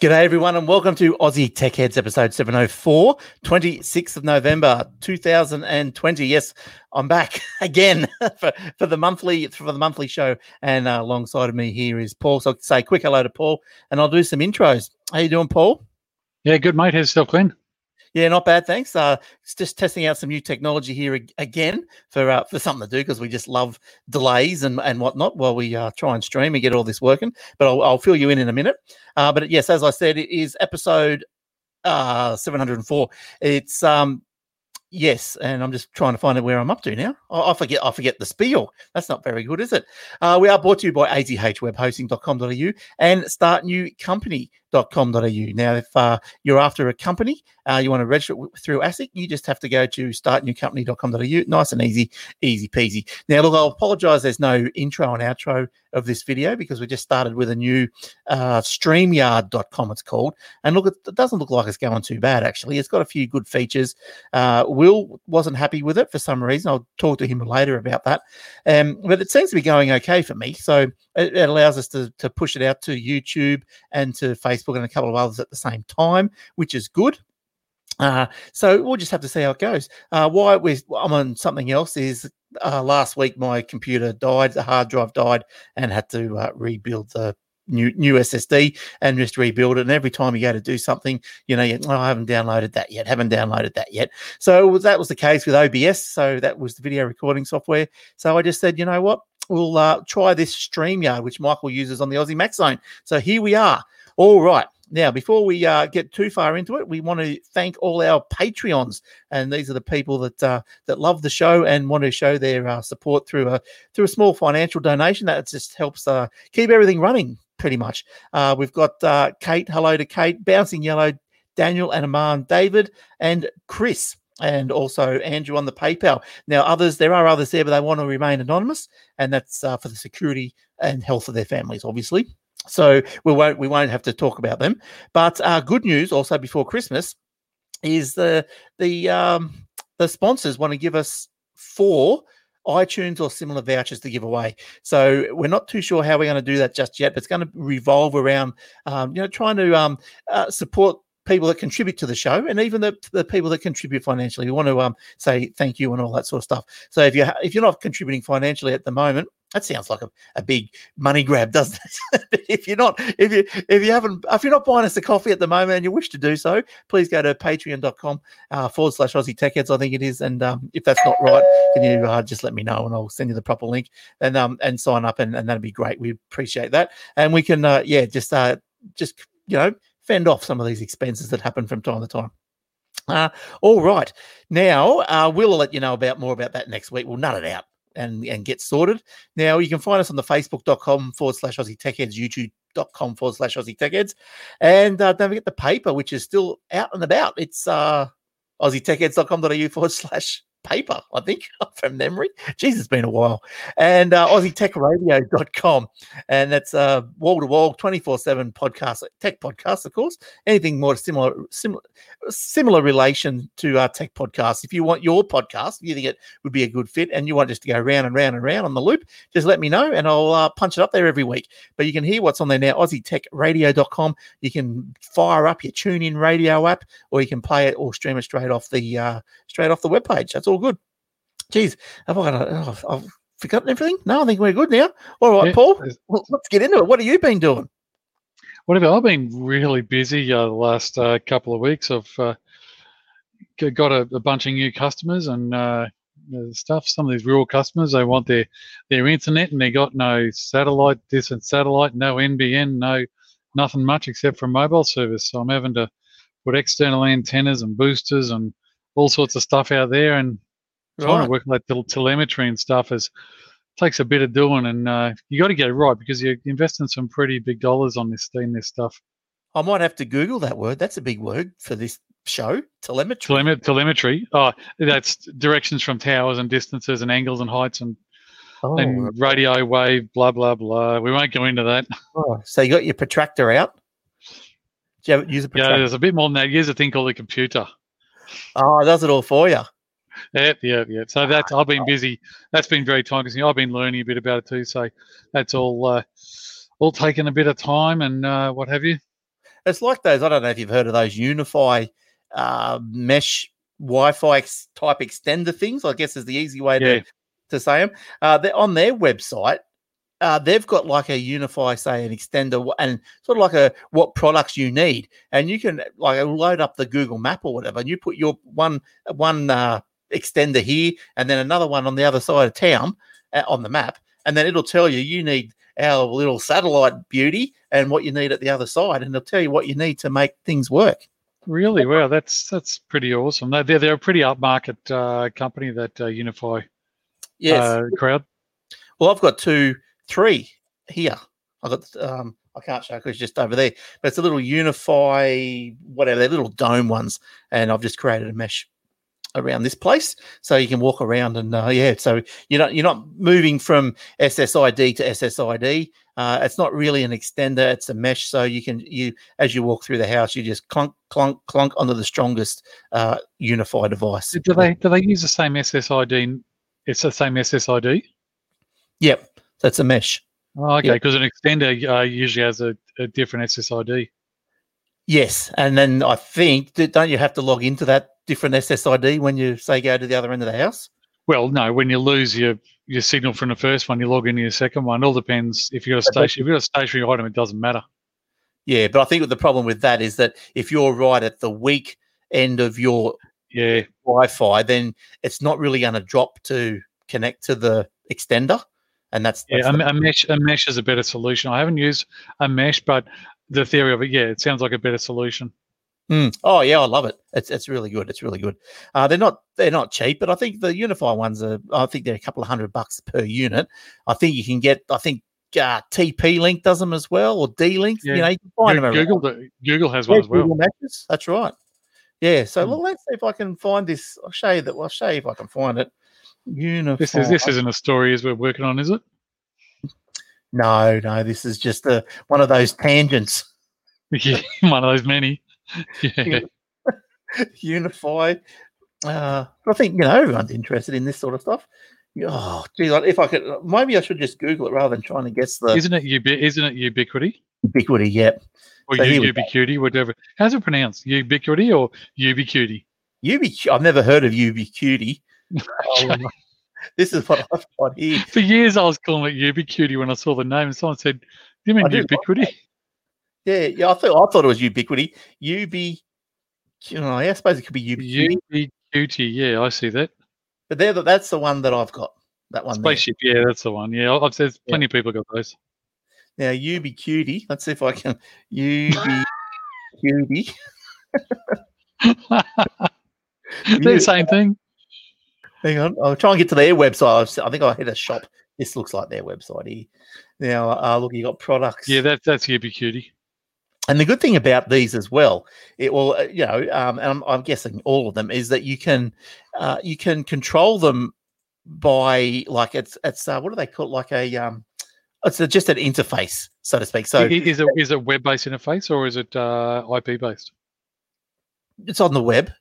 G'day, everyone, and welcome to Aussie Tech Heads episode 704, 26th of November 2020. Yes, I'm back again for, for the monthly for the monthly show, and uh, alongside of me here is Paul. So I'll say quick hello to Paul, and I'll do some intros. How you doing, Paul? Yeah, good mate. How's yourself, Glenn? Yeah, not bad, thanks. Uh, it's just testing out some new technology here ag- again for uh, for something to do because we just love delays and, and whatnot while we uh, try and stream and get all this working. But I'll, I'll fill you in in a minute. Uh, but yes, as I said, it is episode uh, 704. It's um Yes, and I'm just trying to find out where I'm up to now. I, I forget. I forget the spiel. That's not very good, is it? Uh, we are brought to you by azhwebhosting.com.au and startnewcompany.com.au. Now, if uh, you're after a company, uh, you want to register through ASIC, you just have to go to startnewcompany.com.au. Nice and easy, easy peasy. Now, look, I'll apologize. There's no intro and outro of this video because we just started with a new uh, StreamYard.com, it's called. And look, it doesn't look like it's going too bad, actually. It's got a few good features. Uh, Will wasn't happy with it for some reason. I'll talk to him later about that. Um, but it seems to be going okay for me. So it, it allows us to, to push it out to YouTube and to Facebook and a couple of others at the same time, which is good. Uh, so we'll just have to see how it goes. Uh, why I'm on something else is uh, last week my computer died, the hard drive died, and had to uh, rebuild the new new SSD and just rebuild it. And every time you go to do something, you know, you, oh, I haven't downloaded that yet, haven't downloaded that yet. So that was the case with OBS. So that was the video recording software. So I just said, you know what, we'll uh, try this StreamYard, which Michael uses on the Aussie Mac Zone. So here we are. All right. Now, before we uh, get too far into it, we want to thank all our Patreons, and these are the people that uh, that love the show and want to show their uh, support through a through a small financial donation. That just helps uh, keep everything running, pretty much. Uh, we've got uh, Kate. Hello to Kate. Bouncing Yellow, Daniel, and Aman, David, and Chris and also Andrew on the PayPal. Now, others, there are others there, but they want to remain anonymous, and that's uh, for the security and health of their families, obviously. So we won't we won't have to talk about them. But uh, good news also before Christmas is the the um, the sponsors want to give us four iTunes or similar vouchers to give away. So we're not too sure how we're going to do that just yet, but it's going to revolve around um, you know trying to um, uh, support people that contribute to the show and even the, the people that contribute financially. We want to um, say thank you and all that sort of stuff. So if you if you're not contributing financially at the moment, that sounds like a, a big money grab, doesn't it? if you're not, if you if you haven't, if you're not buying us a coffee at the moment and you wish to do so, please go to patreon.com uh, forward slash Aussie Tech Heads, I think it is. And um, if that's not right, can you uh, just let me know and I'll send you the proper link and um and sign up and, and that'd be great. We appreciate that. And we can uh, yeah, just uh just you know, fend off some of these expenses that happen from time to time. Uh, all right. Now, uh, we'll let you know about more about that next week. We'll nut it out and, and get sorted. Now, you can find us on the facebook.com forward slash Aussie Tech Heads, youtube.com forward slash Aussie Tech Heads. And uh, don't forget the paper, which is still out and about. It's uh, aussietechheads.com.au forward slash paper, I think, from memory. Jeez, it's been a while. And uh, AussieTechRadio.com. And that's wall to wall, 24 7 podcast, tech podcast, of course. Anything more similar, similar, similar relation to our tech podcast. If you want your podcast, you think it would be a good fit and you want just to go round and round and round on the loop, just let me know and I'll uh, punch it up there every week. But you can hear what's on there now, AussieTechRadio.com. You can fire up your TuneIn radio app or you can play it or stream it straight off the uh, straight off the webpage. That's all good. Geez, have I got a, oh, I've forgotten everything? No, I think we're good now. All right, yeah, Paul, well, let's get into it. What have you been doing? What have I've been really busy uh, the last uh, couple of weeks. I've uh, got a, a, bunch of new customers and uh, stuff. Some of these rural customers, they want their their internet and they got no satellite, distant satellite, no NBN, no nothing much except for mobile service. So I'm having to put external antennas and boosters and all sorts of stuff out there and right. trying to work like the telemetry and stuff is takes a bit of doing and uh, you got to get it right because you're investing some pretty big dollars on this in this stuff. I might have to Google that word. That's a big word for this show. Telemetry. Telem- telemetry. Oh, that's directions from towers and distances and angles and heights and oh, and radio wave, blah blah blah. We won't go into that. Oh, so you got your protractor out? Do you have, use a protractor? Yeah, there's a bit more than that. Use a thing called a computer. Oh, does it all for you? Yeah, yeah, yeah. So that's I've been busy. That's been very time consuming. I've been learning a bit about it too. So that's all uh, all taken a bit of time and uh, what have you. It's like those. I don't know if you've heard of those UniFi uh, mesh Wi-Fi ex- type extender things. I guess is the easy way Yeah. to to say them. Uh, they're on their website. Uh, they've got like a UniFi, say an extender, and sort of like a what products you need, and you can like load up the Google Map or whatever, and you put your one one uh, extender here, and then another one on the other side of town uh, on the map, and then it'll tell you you need our little satellite beauty and what you need at the other side, and it'll tell you what you need to make things work. Really? Wow, that's that's pretty awesome. They- They're they're a pretty upmarket uh, company that uh, UniFi Yes. uh, crowd. well, I've got two, three here. I've got um, I can't show because it's just over there, but it's a little UniFi, whatever, they're little dome ones, and I've just created a mesh around this place so you can walk around and uh, yeah so you're not you're not moving from ssid to ssid uh, it's not really an extender it's a mesh so you can you as you walk through the house you just clunk clunk clunk onto the strongest uh, UniFi device Do they do they use the same SSID? It's the same SSID. yep that's a mesh Oh, okay, because an extender uh, usually has a, a different SSID. Yes, and then I think that- don't you have to log into that different SSID when you say go to the other end of the house? Well, no, when you lose your your signal from the first one, you log into your second one. It all depends. If you've got a station, if you've got a stationary item, it doesn't matter. Yeah, but I think the problem with that is that if you're right at the weak end of your Yeah, Wi-Fi, then it's not really going to drop to connect to the extender, and that's, that's yeah. A, a mesh a mesh is a better solution. I haven't used a mesh, but the theory of it, yeah, it sounds like a better solution. Mm. Oh yeah, I love it. It's it's really good. It's really good. Uh, they're not they're not cheap, but I think the UniFi ones are. I think they're a couple of hundred bucks per unit. I think you can get. I think uh, TP Link does them as well, or D Link. Yeah. You know, you can find Goo- them. Google the- Google has Yeah, one as well. Google Matches. That's right. Yeah. So Hmm. well, let's see if I can find this. I'll show you that. I'll show you if I can find it. UniFi. This is this isn't a story as we're working on, is it? no, no. This is just a one of those tangents. Yeah, one of those many. Yeah. UniFi. Uh, I think you know everyone's interested in this sort of stuff. Oh, geez, if I could, maybe I should just Google it rather than trying to guess the Isn't it ubi- isn't it Ubiquiti? Ubiquiti. Yep, Or So u- here we go. Ubiquiti, whatever. How's it pronounced? Ubiquiti or Ubiquiti? Ubiquiti. I've never heard of Ubiquiti. Oh, this is what I've got here. For years I was calling it Ubiquiti when I saw the name and someone said, Do you mean I Ubiquiti? Yeah, yeah. I thought I thought it was Ubiquiti. Ubi. Oh, yeah, I suppose it could be Ubiquiti, Ubiquiti, yeah, I see that. but they're the, that's the one that I've got. That one there. Spaceship, yeah, that's the one. Yeah, I've said plenty of people got those. Now Ubiquiti. Let's see if I can Ubiquiti. They're the same thing. Hang on, I'll try and get to their website. I think I hit a shop. This looks like their website here. Now, uh, look, you got products. Yeah, that, that's Ubiquiti. And the good thing about these as well, it will, uh, you know, um, and I'm, I'm guessing all of them is that you can, uh, you can control them by like it's it's uh, what do they call it? Like a um, it's just an interface, so to speak. So is it is it web based interface or is it uh, IP based? it's on the web.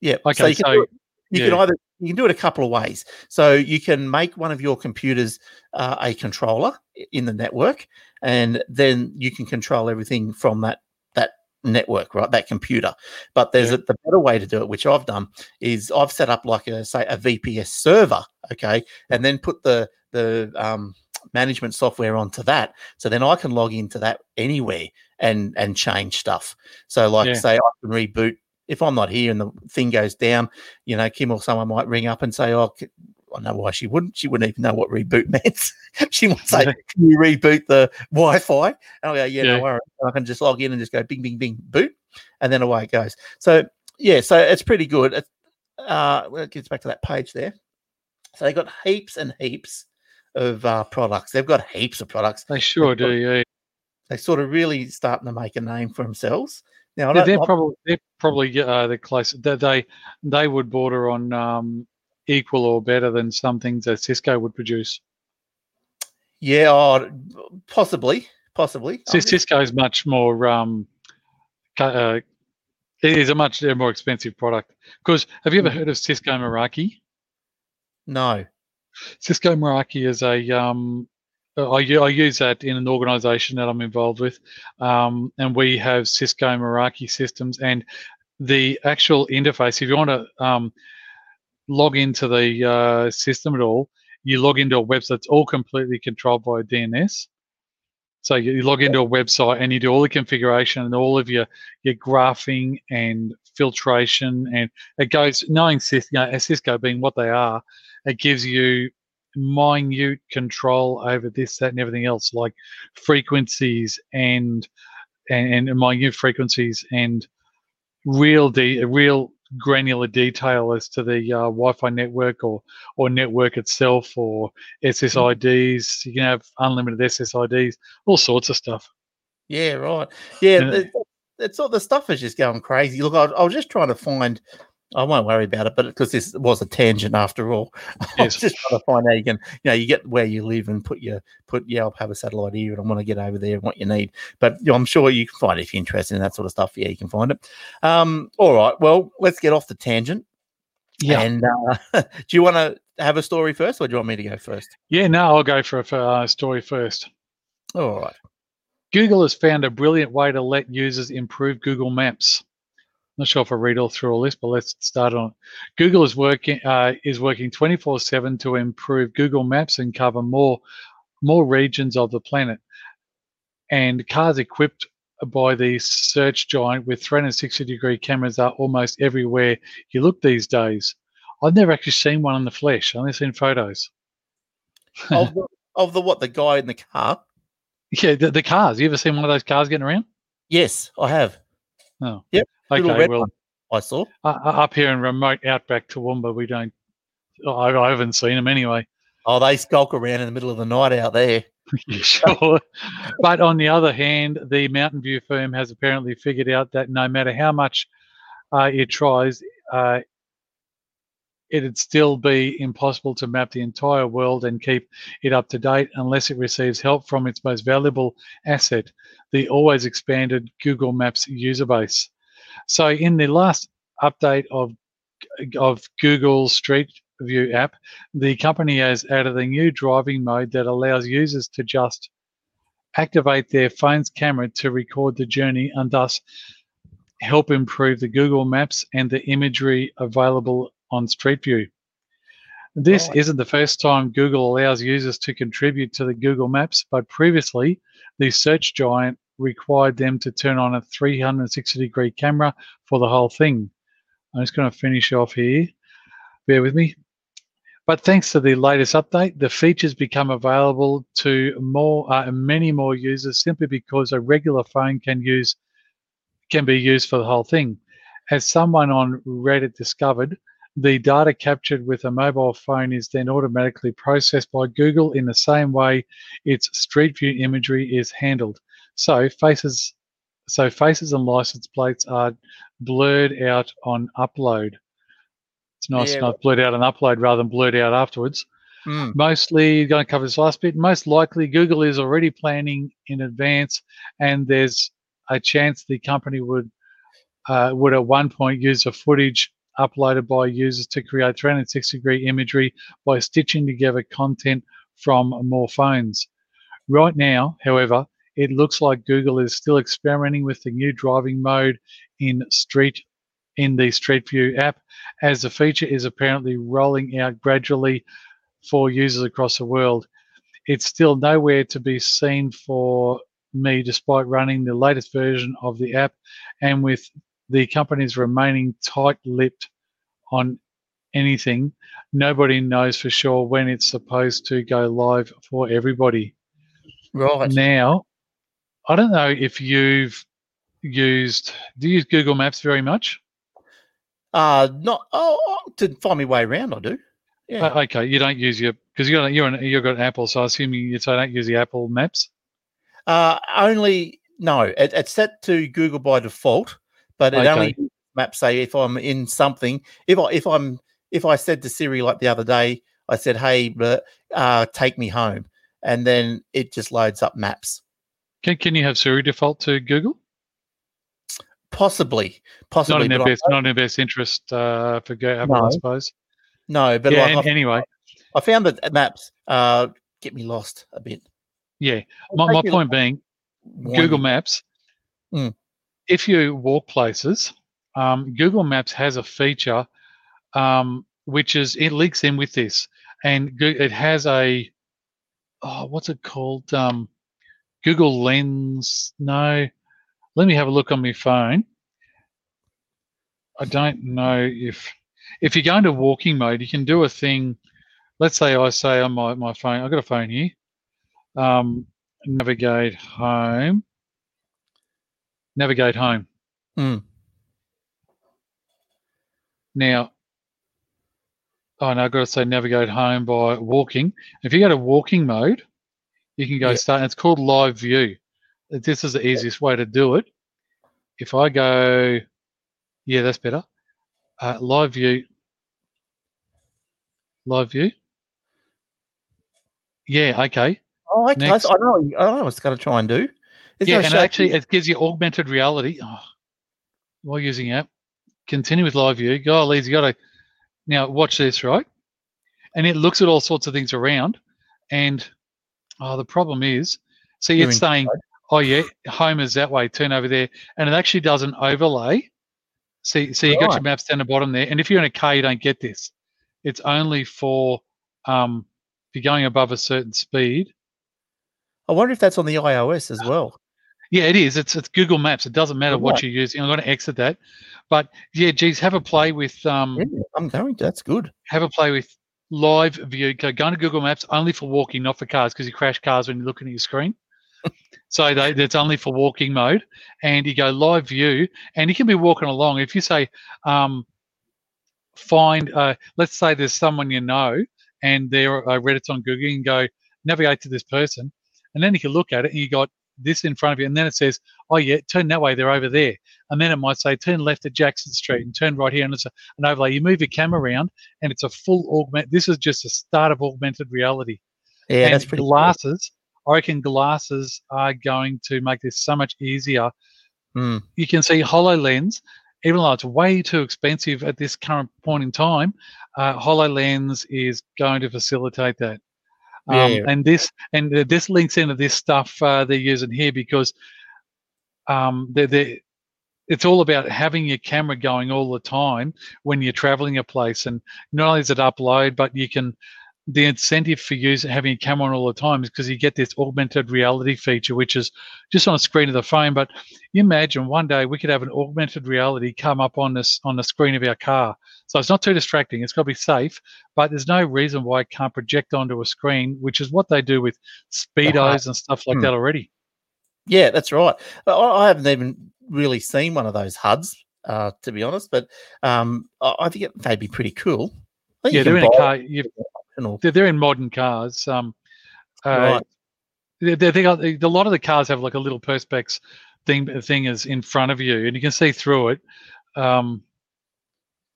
Yeah. Okay, you can, so, it, you can either you can do it a couple of ways. So you can make one of your computers uh, a controller in the network, and then you can control everything from that that network, right? That computer. But there's Yeah. a, the better way to do it, which I've done, is I've set up like a say a VPS server, okay, and then put the the um, management software onto that, so then I can log into that anywhere and and change stuff. So like Yeah. say I can reboot if I'm not here and the thing goes down, you know, Kim or someone might ring up and say, "Oh, I know why she wouldn't. She wouldn't even know what reboot meant. she might say, Yeah. "Can you reboot the Wi-Fi?" And I'll go, "Yeah, Yeah. no worries." I can just log in and just go, "Bing, bing, bing, boot," and then away it goes. So yeah, so it's pretty good. It's, uh, well, it gets back to that page there. So they got heaps and heaps of uh, products. They've got heaps of products. They sure got- do. Yeah, They sort of really starting to make a name for themselves. Now, they're, they're probably they're probably uh, the close. They, they they would border on um, equal or better than some things that Cisco would produce. yeah, oh, possibly, possibly. I Cis- think- much more. Um, uh, it is a much more expensive product. Because have you ever Mhm. heard of Cisco Meraki? No. Cisco Meraki is a um, I, I use that in an organization that I'm involved with, um, and we have Cisco Meraki systems. And the actual interface, if you want to um, log into the uh, system at all, you log into a website that's all completely controlled by DNS. So you log into a website and you do all the configuration and all of your your graphing and filtration, and it goes knowing Cisco, you know, Cisco being what they are, it gives you minute control over this, that, and everything else, like frequencies and and, and minute frequencies and real de- real granular detail as to the uh, Wi-Fi network or or network itself or SSIDs. You can have unlimited SSIDs, all sorts of stuff. Yeah, right. Yeah, it's all the stuff is just going crazy. Look, I, I was just trying to find I won't worry about it, but because this was a tangent after all, yes. I was just trying to find out you can, you know, you get where you live and put your put yeah, I'll have a satellite here and I want to get over there and what you need. But you know, I'm sure you can find it if you're interested in that sort of stuff. Yeah, you can find it. Um, all right, well, let's get off the tangent. Yeah. And uh, do you want to have a story first, or do you want me to go first? Yeah, no, I'll go for a uh, story first. All right. Google has found a brilliant way to let users improve Google Maps not sure if I read all through all this, but let's start on. Google is working uh, is working 24/7 to improve Google Maps and cover more more regions of the planet. And cars equipped by the search giant with 360 degree cameras are almost everywhere you look these days. I've never actually seen one in the flesh. I've only seen photos. of, the, of the what? The guy in the car? Yeah, the, the cars. You ever seen one of those cars getting around? Yes, I have. Oh, yep. Okay, well, I saw uh, up here in remote outback Toowoomba, we don't. I, I haven't seen them anyway. Oh, they skulk around in the middle of the night out there. sure. but on the other hand, the Mountain View firm has apparently figured out that no matter how much uh, it tries, uh, it'd still be impossible to map the entire world and keep it up to date unless it receives help from its most valuable asset, the always expanded Google Maps user base. So in the last update of of Google Street View app, the company has added a new driving mode that allows users to just activate their phone's camera to record the journey and thus help improve the Google Maps and the imagery available on Street View. This isn't the first time Google allows users to contribute to the Google Maps, but previously, the search giant required them to turn on a 360 degree camera for the whole thing. I'm just going to finish off here. Bear with me. But thanks to the latest update, the features become available to more, uh, many more users simply because a regular phone can use can be used for the whole thing. As someone on Reddit discovered, the data captured with a mobile phone is then automatically processed by Google in the same way its Street View imagery is handled. So faces, so faces and license plates are blurred out on upload. It's nice yeah. enough blurred out on upload rather than blurred out afterwards. Mm. Mostly, going to cover this last bit. Most likely, Google is already planning in advance, and there's a chance the company would uh, would at one point use the footage uploaded by users to create 360 degree imagery by stitching together content from more phones. Right now, however, it looks like Google is still experimenting with the new driving mode in Street in the Street View app, as the feature is apparently rolling out gradually for users across the world. It's still nowhere to be seen for me, despite running the latest version of the app, and with the companies remaining tight-lipped on anything, nobody knows for sure when it's supposed to go live for everybody. Right now, I don't know if you've used. Do you use Google Maps very much? Uh not. Oh, to find my way around, I do. Yeah. Uh, okay, you don't use your because you're you're an, you've got an Apple, so I assume you so don't use the Apple Maps. Uh, only no. It, it's set to Google by default, but it okay. only maps say if I'm in something. If I if I'm if I said to Siri like the other day, I said, "Hey, uh, take me home," and then it just loads up maps. Can can you have Siri default to Google? Possibly, possibly. Not in their best, not in their best interest uh, for Apple, no. I suppose. No, but yeah, like anyway, I found that maps uh, get me lost a bit. Yeah. My, my point being. Google Maps, Mm. if you walk places, um, Google Maps has a feature um, which is it links in with this, and it has a oh, what's it called? Um, Google Lens. No, let me have a look on my phone. I don't know if if you go into walking mode, you can do a thing. Let's say I say on my, my phone, I've got a phone here. Um, navigate home. Navigate home. Mm. Now, oh no, I've got to say navigate home by walking. If you go to walking mode, you can go start. And it's called live view. This is the easiest way to do it. If I go, yeah, that's better. Uh, live view. Live view. Yeah, okay. Oh, okay. Next. I know. I know. what It's going to try and do. It's yeah, and actually it gives you augmented reality. Oh, while using app, continue with live view. Go, Lee's you got to now watch this, right? And it looks at all sorts of things around. And oh, the problem is, see, You're it's saying, oh yeah, home is that way. Turn over there, and it actually does an overlay. See, so you got your Right. maps down the bottom there. And if you're in a car, you don't get this. It's only for um, if you're going above a certain speed. I wonder if that's on the iOS as well. Yeah, it is. It's it's Google Maps. It doesn't matter what Right. you're using. I'm going to exit that, but yeah, geez, have a play with um, Yeah, I'm going to. That's good. have a play with live view. Go, go into Google Maps only for walking, not for cars, because you crash cars when you're looking at your screen. so they, that's only for walking mode, and you go live view, and you can be walking along. If you say, um, find, uh, let's say there's someone you know, and they're I read it's on Google, and go navigate to this person, and then you can look at it, and you got this in front of you, and then it says, oh yeah, turn that way, they're over there, and then it might say turn left at Jackson Street and turn right here, and it's a, an overlay. You move your camera around, and it's a full augment. This is just a start of augmented reality. Yeah, and that's pretty. cool. glasses. I reckon glasses are going to make this so much easier. Mm. You can see Hololens, even though it's way too expensive at this current point in time. Uh, Hololens is going to facilitate that. Um, Yeah. and this and this links into this stuff uh, they're using here because um, they're, they're, it's all about having your camera going all the time when you're traveling a place. And not only does it upload, but you can the incentive for using having a camera on all the time is because you get this augmented reality feature, which is just on a screen of the phone. But imagine one day we could have an augmented reality come up on this on the screen of our car. So it's not too distracting. It's got to be safe, but there's no reason why it can't project onto a screen, which is what they do with speedos and stuff like Hmm. that already. Yeah, that's right. I, haven't even really seen one of those HUDs, uh, to be honest, but um, I, I think it may be pretty cool. Yeah, they're in a car. You've, they're, they're in modern cars. Um, uh, Right. they, they, they got, a lot of the cars have like a little perspex thing thing is in front of you, and you can see through it. Um,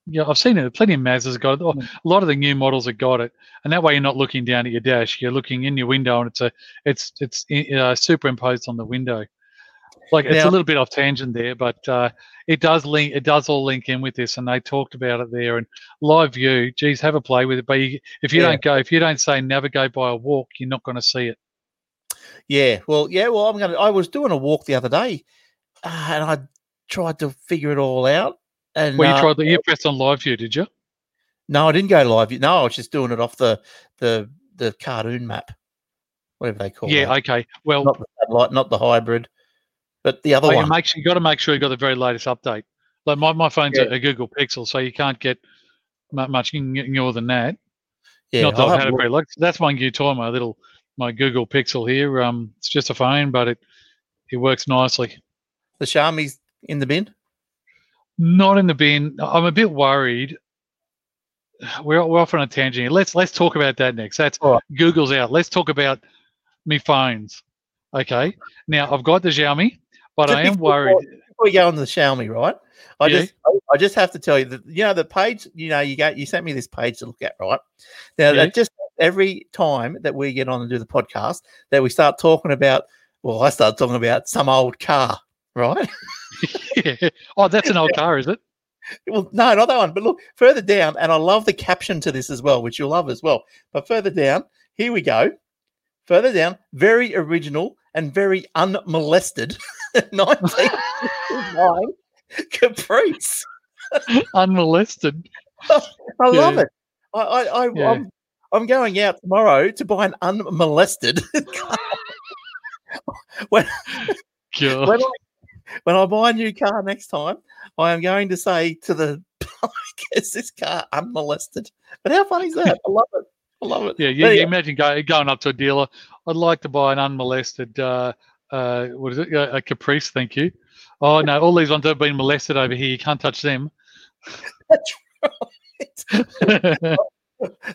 yeah, I've seen it. Plenty of Mazdas got it. Mm. A lot of the new models have got it, and that way you're not looking down at your dash. You're looking in your window, and it's a it's it's uh, superimposed on the window. Like it's Now- a little bit off tangent there, but uh, it does link. It does all link in with this, and they talked about it there. And live view, geez, have a play with it. But you, if you Yeah. don't go, if you don't say navigate by a walk, you're not going to see it. Yeah, well, yeah, well, I'm gonna. I was doing a walk the other day, uh, and I tried to figure it all out. And Well, you uh, tried the you pressed on live view, did you? no, I didn't go live. No, I was just doing it off the the the cartoon map, whatever they call it. Yeah. it. Okay. Well, Not the satellite, not the hybrid, but the other oh, you one. make sure you got to make sure you got the very latest update. Like my, my phone's Yeah. a, a Google Pixel, so you can't get much more than that. yeah, Not that I've had a it look. very. That's one you toy my little my Google Pixel here. Um, it's just a phone, but it it works nicely. the Xiaomi's in the bin. Not in the bin. I'm a bit worried. We're, we're off on a tangent. here. Let's let's talk about that next. That's right. Google's out. Let's talk about me phones. Okay. Now I've got the Xiaomi, but I am before- worried. Before we go on to the Xiaomi, right? I Yeah. just I just have to tell you that you know the page. You know, you got you sent me this page to look at, right? Now Yeah. that just every time that we get on and do the podcast, that we start talking about. Well, I start talking about some old car, right? yeah. Oh, that's an old car, is it? Well, no, not that one. But look further down, and I love the caption to this as well, which you'll love as well. But further down, here we go. further down, very original and very unmolested 1969 Caprice. Unmolested. I love Yeah. it. I, I, I Yeah. I'm, I'm going out tomorrow to buy an unmolested car. when, God. when, I, when I buy a new car next time, I am going to say to the public, is this car unmolested? But how funny is that? I love it. I love it. Yeah, you, you yeah, imagine go, going up to a dealer. I'd like to buy an unmolested. Uh, uh, what is it? A, a Caprice, thank you. Oh no, all these ones have been molested over here. You can't touch them. That's right.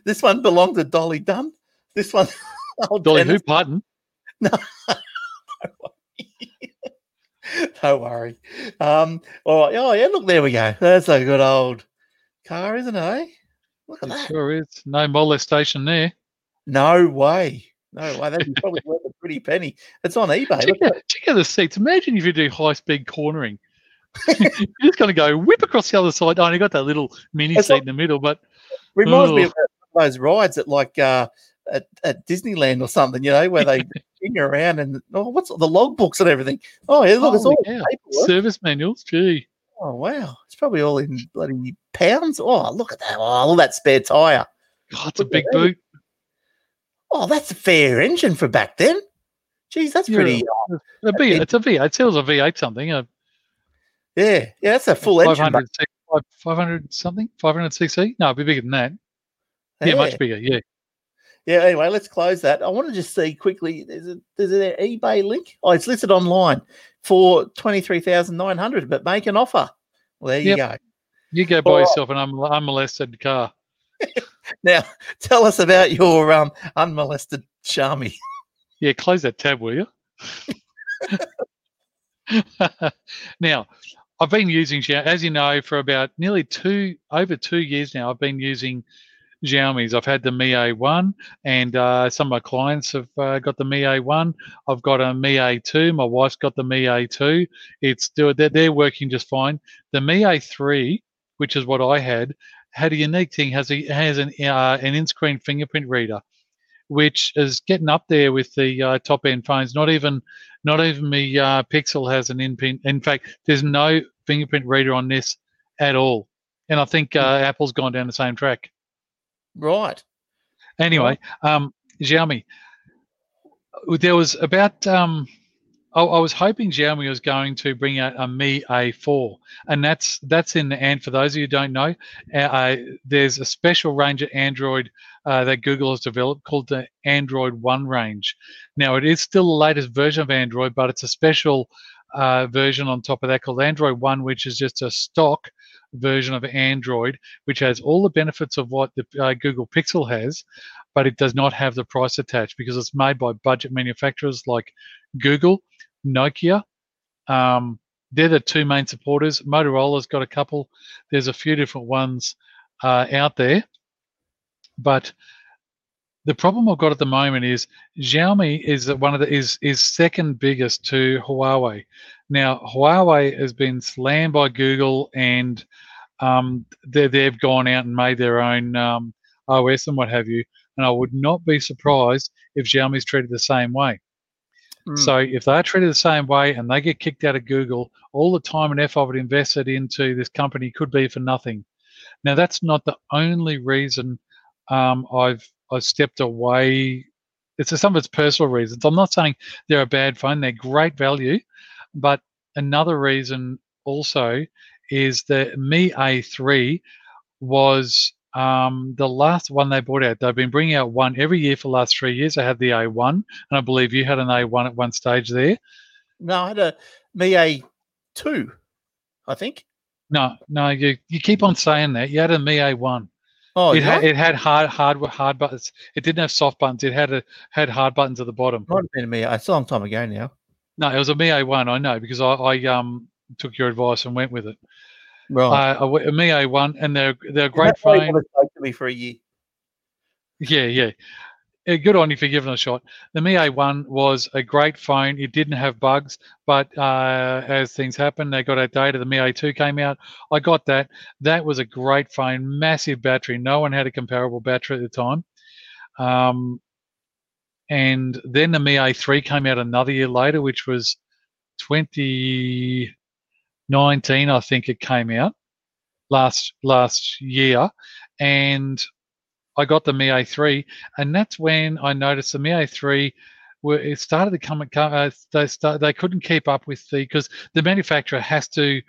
This one belonged to Dolly Dunn. This one, Dolly, Dennis. who? Pardon? No. Don't worry. Um, all right. Oh, yeah, look, there we go. That's a good old car, isn't it? Eh? Look at It that. sure is. No molestation there. No way. No way. That'd be probably worth a pretty penny. It's on eBay. Check Look, out, check out the seats. Imagine if you do high speed cornering. You're just going to go whip across the other side. Oh, and you got that little mini It's seat like- in the middle, but reminds me of those rides at like uh, at, at Disneyland or something, you know, where they spin you around and oh, what's the logbooks and everything. Oh, yeah, look, it's Holy all cow. paperwork. service manuals. Gee, Oh, wow. It's probably all in bloody pounds. Oh, look at that. Oh, at that spare tire. God, it's a Look at big boot. Oh, that's a fair engine for back then. Geez, that's Yeah. Uh, pretty. A V, it's a V8. It sells a V8 something. A Yeah, yeah, that's a full engine. 500, C- five- 500 something, 500 cc. No, it'd be bigger than that. back- Yeah, much bigger. Yeah. Yeah, anyway, let's close that. I want to just see quickly. There's a there's an eBay link. Oh, it's listed online for twenty three thousand nine hundred, but make an offer. Well, there you Yep. go. You go buy All right. yourself an unmol- unmolested car. Now, tell us about your um unmolested Xiaomi. Yeah, close that tab, will you? now, I've been using Xiaomi, as you know, for about nearly two, over two years now. I've been using Xiaomi's. I've had the Mi A1, and uh, some of my clients have uh, got the Mi A1. I've got a Mi A2. My wife's got the Mi A2. It's they're, they're working just fine. The Mi A3, which is what I had, had a unique thing. has a has an uh, an in-screen fingerprint reader, which is getting up there with the uh, top end phones. Not even not even the uh, Pixel has an in-pin. In fact, there's no fingerprint reader on this at all. And I think uh, Apple's gone down the same track. Right. Anyway, um, Xiaomi. There was about. Um, I, I was hoping Xiaomi was going to bring out a Mi A4, and that's that's in the and for those of you who don't know, uh, uh, there's a special range of Android uh, that Google has developed called the Android One range. Now it is still the latest version of Android, but it's a special uh, version on top of that called Android One, which is just a stock version of Android, which has all the benefits of what the uh, Google Pixel has, but it does not have the price attached because it's made by budget manufacturers like Google, Nokia. Um, they're the two main supporters. Motorola's got a couple. There's a few different ones uh, out there, but the problem I've got at the moment is Xiaomi is one of the is is second biggest to Huawei. Now Huawei has been slammed by Google and um, they they've gone out and made their own um, OS and what have you. And I would not be surprised if Xiaomi's treated the same way. Mm. So if they're treated the same way and they get kicked out of Google, all the time and effort invested into this company could be for nothing. Now that's not the only reason um, I've I've stepped away. It's some of its personal reasons. I'm not saying they're a bad phone; they're great value. But another reason also is that Mi A3 was um, the last one they brought out. They've been bringing out one every year for the last three years. I had the A1, and I believe you had an A1 at one stage there. No, I had a Mi A2, I think. No, no, you you keep on saying that. You had a Mi A1. Oh, it yeah. had it had hard hard hard buttons. It didn't have soft buttons. It had a had hard buttons at the bottom. might have been a Mi. It's a long time ago now. No, it was a Mi A1. I know because I, I um took your advice and went with it. Right. Uh, a, a Mi A1, and they're they're a great that's why you phone. wanna me for a year. Yeah, yeah. Uh, Good on you for giving it a shot. The Mi A1 was a great phone. It didn't have bugs, but uh, as things happened, they got outdated. The Mi A2 came out. I got that. That was a great phone, massive battery. No one had a comparable battery at the time. Um, and then the Mi A3 came out another year later, which was 2019, I think it came out last last year, and I got the Mi A3, and that's when I noticed the Mi A3 were it started to come. Uh, they start, they couldn't keep up with the because the manufacturer has to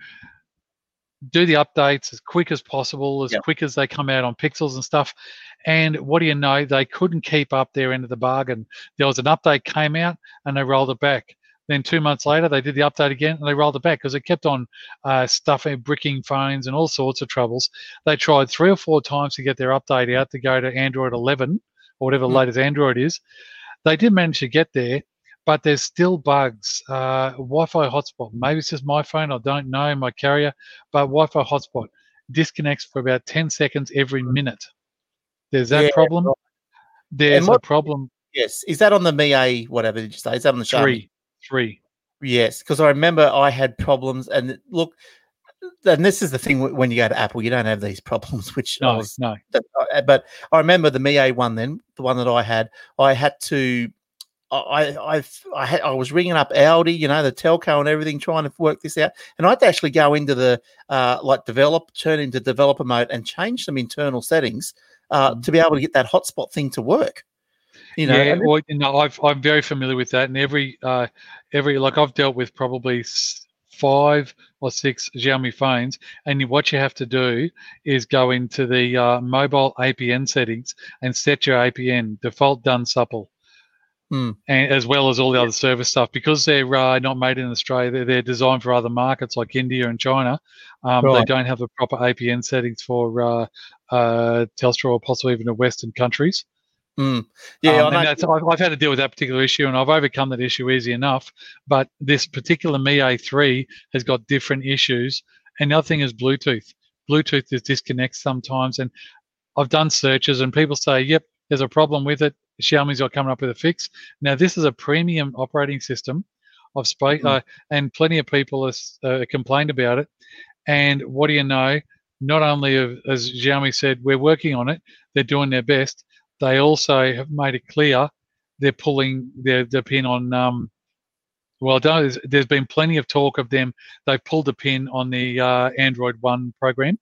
do the updates as quick as possible, as yep. quick as they come out on pixels and stuff. And what do you know? They couldn't keep up their end of the bargain. There was an update came out and they rolled it back. Then two months later, they did the update again and they rolled it back because it kept on uh, stuffing, bricking phones and all sorts of troubles. They tried three or four times to get their update out to go to Android 11 or whatever the mm. latest Android is. They did manage to get there, but there's still bugs. Uh, Wi-Fi hotspot. Maybe it's just my phone. I don't know my carrier, but Wi-Fi hotspot disconnects for about 10 seconds every minute. There's that yeah, problem. There's what, a problem. Yes. Is that on the Mi A, whatever did you say? Is that on the Xiaomi? Three. Three. Yes. Because I remember I had problems. And look, and this is the thing when you go to Apple, you don't have these problems, which no, was, no. Uh, but I remember the Mi A one then, the one that I had, I had to I I I, had, I was ringing up Aldi, you know, the telco and everything, trying to work this out, and I had to actually go into the uh, like develop, turn into developer mode, and change some internal settings uh, mm-hmm. to be able to get that hotspot thing to work. You know, yeah, well, you know, I've, I'm very familiar with that, and every uh, every like I've dealt with probably five or six Xiaomi phones, and what you have to do is go into the uh, mobile APN settings and set your APN default done supple Mm. And as well as all the other service stuff, because they're uh, not made in Australia, they're, they're, designed for other markets like India and China. Um, right. They don't have the proper APN settings for uh, uh, Telstra or possibly even the Western countries. Mm. Yeah, um, and I've, I've, had to deal with that particular issue, and I've overcome that issue easy enough. But this particular Mi A3 has got different issues. And the other thing is Bluetooth. Bluetooth is disconnects sometimes, and I've done searches, and people say, "Yep, there's a problem with it. Xiaomi's are coming up with a fix. Now, this is a premium operating system. I've spoke, mm-hmm. uh, and plenty of people have uh, complained about it. And what do you know? Not only have, as Xiaomi said, we're working on it. They're doing their best. They also have made it clear they're pulling their, their pin on. Um, well, there's, there's been plenty of talk of them. They've pulled the pin on the uh, Android One program.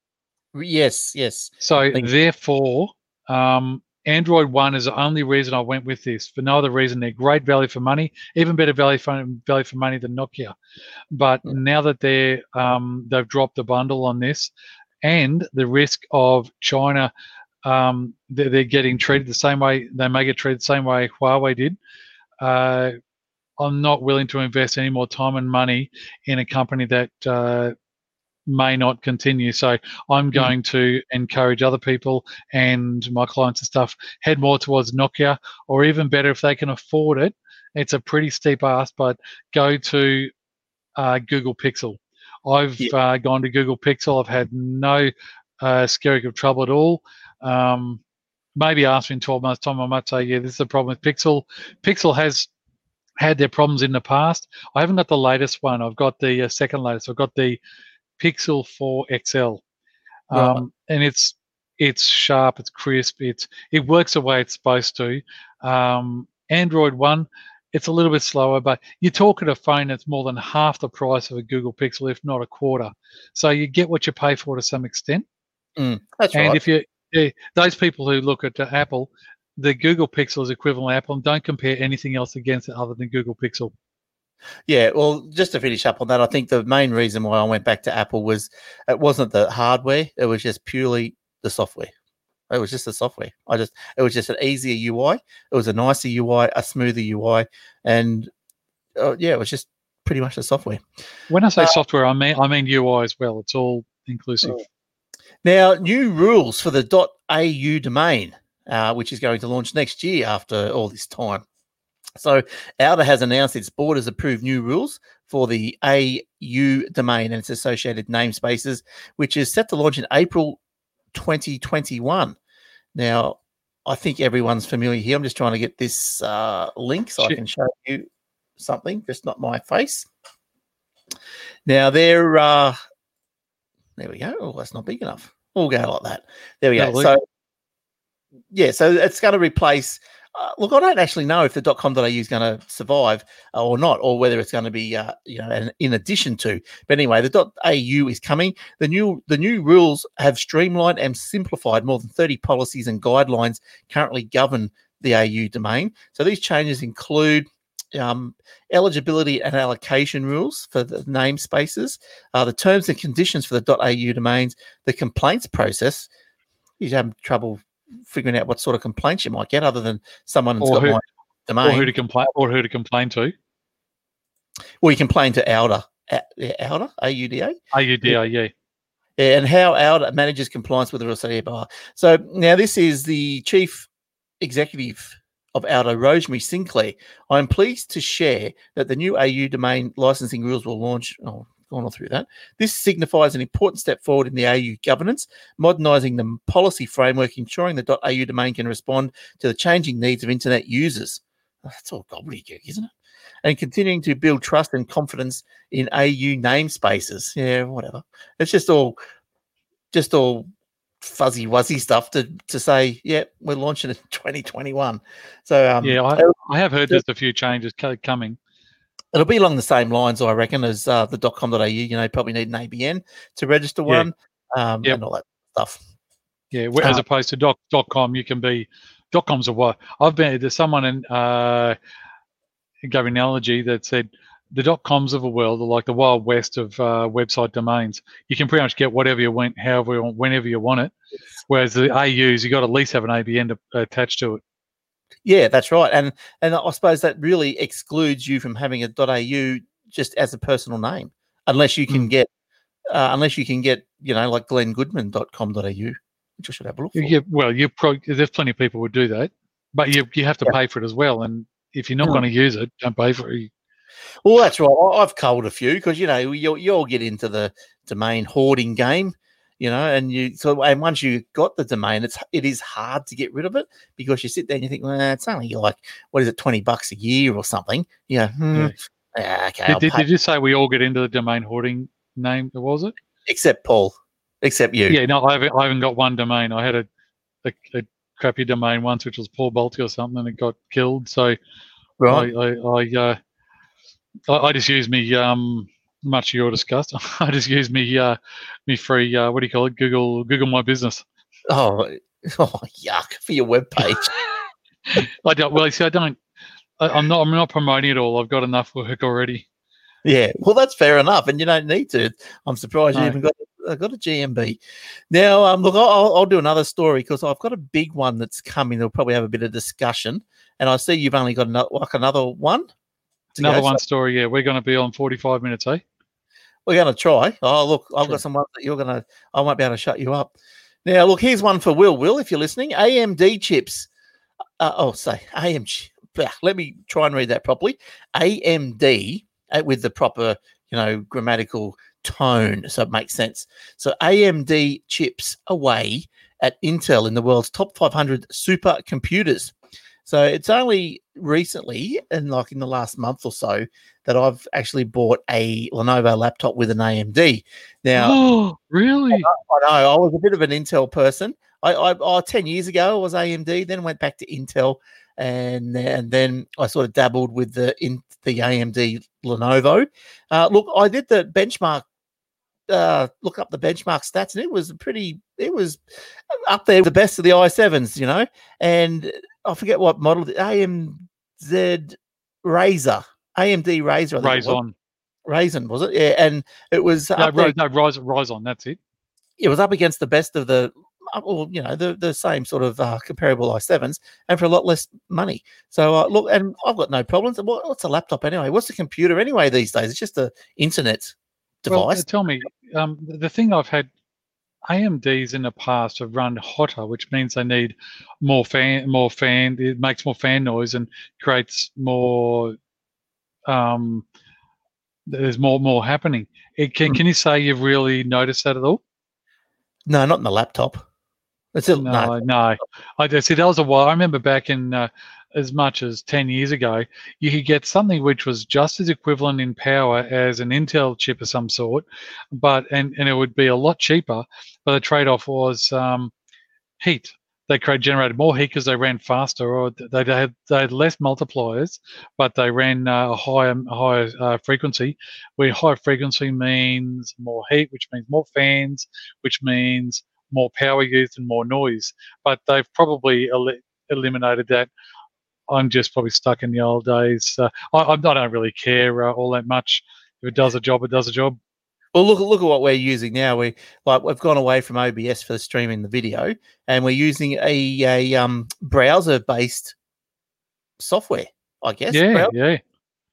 Yes, yes. So therefore, um, Android One is the only reason I went with this. For no other reason, they're great value for money, even better value for value for money than Nokia. But mm. now that they're um, they've dropped the bundle on this, and the risk of China, um, they're, they're, getting treated the same way they may get treated the same way Huawei did. Uh, I'm not willing to invest any more time and money in a company that uh, may not continue. So I'm mm. going mm. to encourage other people and my clients and stuff head more towards Nokia, or even better if they can afford it. It's a pretty steep ask, but go to uh, Google Pixel. I've yeah. uh, gone to Google Pixel. I've had no uh, scary of trouble at all. Um, maybe ask me in 12 months' time, I might say, yeah, this is the problem with Pixel. Pixel has had their problems in the past. I haven't got the latest one. I've got the uh, second latest. I've got the Pixel 4 XL, um, right. and it's it's sharp, it's crisp, it's it works the way it's supposed to. Um, Android One, it's a little bit slower, but you're talking a phone that's more than half the price of a Google Pixel, if not a quarter. So you get what you pay for to some extent. Mm, that's and right. if you yeah, those people who look at uh, Apple, the Google Pixel is equivalent to Apple, and don't compare anything else against it other than Google Pixel. Yeah, well, just to finish up on that, I think the main reason why I went back to Apple was it wasn't the hardware; it was just purely the software. It was just the software. I just it was just an easier UI. It was a nicer UI, a smoother UI, and uh, yeah, it was just pretty much the software. When I say uh, software, I mean I mean UI as well. It's all inclusive. Now, new rules for the .au domain, uh, which is going to launch next year after all this time. So auDA has announced its board has approved new rules for the AU domain and its associated namespaces, which is set to launch in April 2021. Now, I think everyone's familiar here. I'm just trying to get this uh, link so I can show you something, just not my face. Now, there, uh, there we go. Oh, that's not big enough. We'll go like that. There we go. So, yeah, so it's going to replace Uh, look, I don't actually know if the dot .com.au is going to survive uh, or not, or whether it's going to be, uh, you know, an, in addition to. But anyway, the .dot .au is coming. The new the new rules have streamlined and simplified more than thirty policies and guidelines currently govern the AU domain. So these changes include um, eligibility and allocation rules for the namespaces, uh, the terms and conditions for the .au domains, the complaints process. You have trouble figuring out what sort of complaints you might get, other than someone has got who, my domain, or who to complain, or who to complain to. Well, you complain to auDA, auDA, A U D A, A U D A, yeah. And how auDA manages compliance with the Rosetta bar. So now this is the chief executive of auDA, Rosemary Sinclair. I'm pleased to share that the new AU domain licensing rules will launch. Oh, gone all through that. This signifies an important step forward in the AU governance, modernising the policy framework, ensuring the .au domain can respond to the changing needs of internet users. Oh, that's all gobbledygook, isn't it? And continuing to build trust and confidence in AU namespaces. Yeah, whatever. It's just all, just all fuzzy wuzzy stuff to to say, yeah, we're launching in 2021. So um, yeah, I, I have heard there's a few changes coming. It'll be along the same lines, I reckon, as uh, the dot .com.au. You know, probably need an ABN to register Yeah. one, um, Yep. and all that stuff. Yeah, as Uh, opposed to dot, dot com, you can be dot com's a what? I've been there's someone in uh gave an analogy that said the dot coms of the world are like the wild west of uh, website domains. You can pretty much get whatever you want, however you want, whenever you want it. Whereas the AUs, you got to at least have an ABN to, attached to it. Yeah, that's right. And and I suppose that really excludes you from having a dot .au just as a personal name, unless you can get uh, unless you can get you know like glenngoodman.com.au, which I should have a look for. Get, well, you pro- there's plenty of people would do that, but you you have to Yeah. pay for it as well. And if you're not Yeah. going to use it, don't pay for it. Well, that's right. I- I've culled a few because you know you you all get into the domain hoarding game, you know, and you so and once you got the domain, it's it is hard to get rid of it because you sit there and you think, well, it's only like what is it, twenty bucks a year or something? Yeah, hmm, Yeah. ah, okay, Did, did, did you say we all get into the domain hoarding name? Was it? except Paul, except you. Yeah, no, I haven't, I haven't got one domain. I had a, a, a crappy domain once, which was Paul Balti or something, and it got killed. So right. I, I, I, uh, I, I just use me, um, much to your disgust. I just use me, uh, me free, uh, what do you call it? Google, Google My Business. Oh, oh, yuck for your webpage. I don't. Well, you see, I don't. I, I'm not. I'm not promoting it all. I've got enough work already. yeah, well, that's fair enough, and you don't need to. I'm surprised you even got uh, got a GMB. Now, um, look, I'll, I'll- I'll do another story because I've got a big one that's coming. They'll probably have a bit of discussion, and I see you've only got another, like another one. Another go, so one story. Yeah, we're going to be on 45 minutes, eh? we're going to try. Oh, look, I've Sure. got some that you're going to. I won't be able to shut you up. Now, look, here's one for Will. Will, if you're listening, AMD chips. Uh, oh, say AMG. Let me try and read that properly. AMD uh, with the proper, you know, grammatical tone, so it makes sense. So AMD chips away at Intel in the world's top 500 supercomputers. So it's only recently, and like in the last month or so, that I've actually bought a Lenovo laptop with an AMD. Now, oh, really? I know I was a bit of an Intel person. I, I oh, 10 years ago I was AMD, then went back to Intel, and and then I sort of dabbled with the in the AMD Lenovo. Uh, look, I did the benchmark. Uh, look up the benchmark stats, and it was pretty. It was up there with the best of the i7s, you know. And I forget what model. The AMZ Razor, AMD Razor, I it Raise was. it? Yeah, and it was No, up there rise, no, rise, rise on. That's it. it was up against the best of the uh, well, you know, the the same sort of uh, comparable i7s, and for a lot less money. So uh, look, and I've got no problems. What, what's a laptop anyway? What's a computer anyway these days? It's just a internet Well, uh, device. tell me, um, the thing I've had AMDs in the past have run hotter, which means they need more fan, more fan. It makes more fan noise and creates more. Um, there's more more happening. It, can Hmm. can you say you've really noticed that at all? no, not in the laptop. It's a, No, no. no. I see that was a while. I remember back in uh, as much as ten years ago, you could get something which was just as equivalent in power as an Intel chip of some sort, but and and it would be a lot cheaper. But the trade-off was um, heat. they generated more heat because they ran faster, or they, they had they had less multipliers, but they ran uh, a higher higher uh, frequency. Where high frequency means more heat, which means more fans, which means more power used and more noise. But they've probably el- eliminated that. I'm just probably stuck in the old days. Uh, I, I don't really care uh, all that much. If it does a job, it does a job. Well, look look at what we're using now. We like we've gone away from OBS for the streaming the video, and we're using a, a um, browser based software. I guess. Yeah, browser. yeah.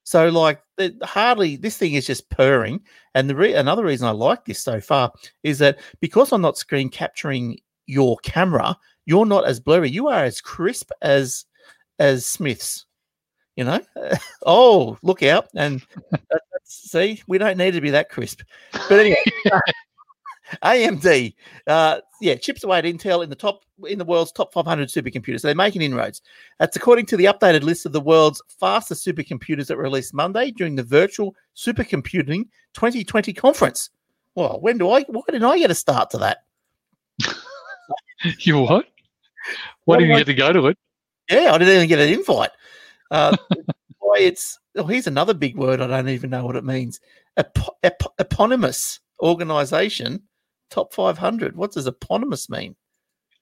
So like it, hardly this thing is just purring. And the re- another reason I like this so far is that because I'm not screen capturing your camera, you're not as blurry. You are as crisp as as Smith's. You know. oh, look out! And see, we don't need to be that crisp. But anyway. AMD, uh, yeah, chips away at Intel in the top in the world's top 500 supercomputers. So they're making inroads. That's according to the updated list of the world's fastest supercomputers that released Monday during the virtual supercomputing 2020 conference. Well, when do I? Why didn't I get a start to that? you what? Why didn't you get to go to it? Yeah, I didn't even get an invite. Uh, why it's oh, here's another big word I don't even know what it means. Ep- ep- eponymous organization top 500 what does eponymous mean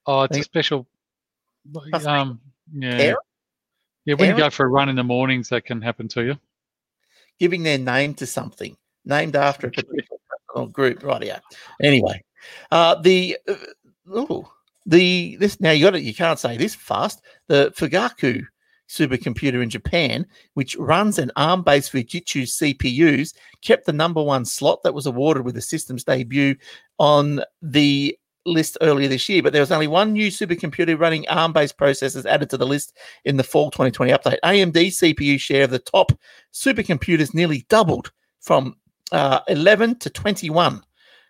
Oh, it's a special. Um, yeah, Parent? yeah. When you go for a run in the mornings, that can happen to you. giving their name to something named after a particular group right yeah anyway uh the uh, oh, the this now you got it you can't say this fast. The fugaku supercomputer in japan which runs an arm-based fujitsu cpus kept the number one slot that was awarded with the system's debut on the list earlier this year. But there was only one new supercomputer running arm-based processors added to the list in the fall 2020 update. Amd cpu share of the top supercomputers nearly doubled from uh, 11 to 21.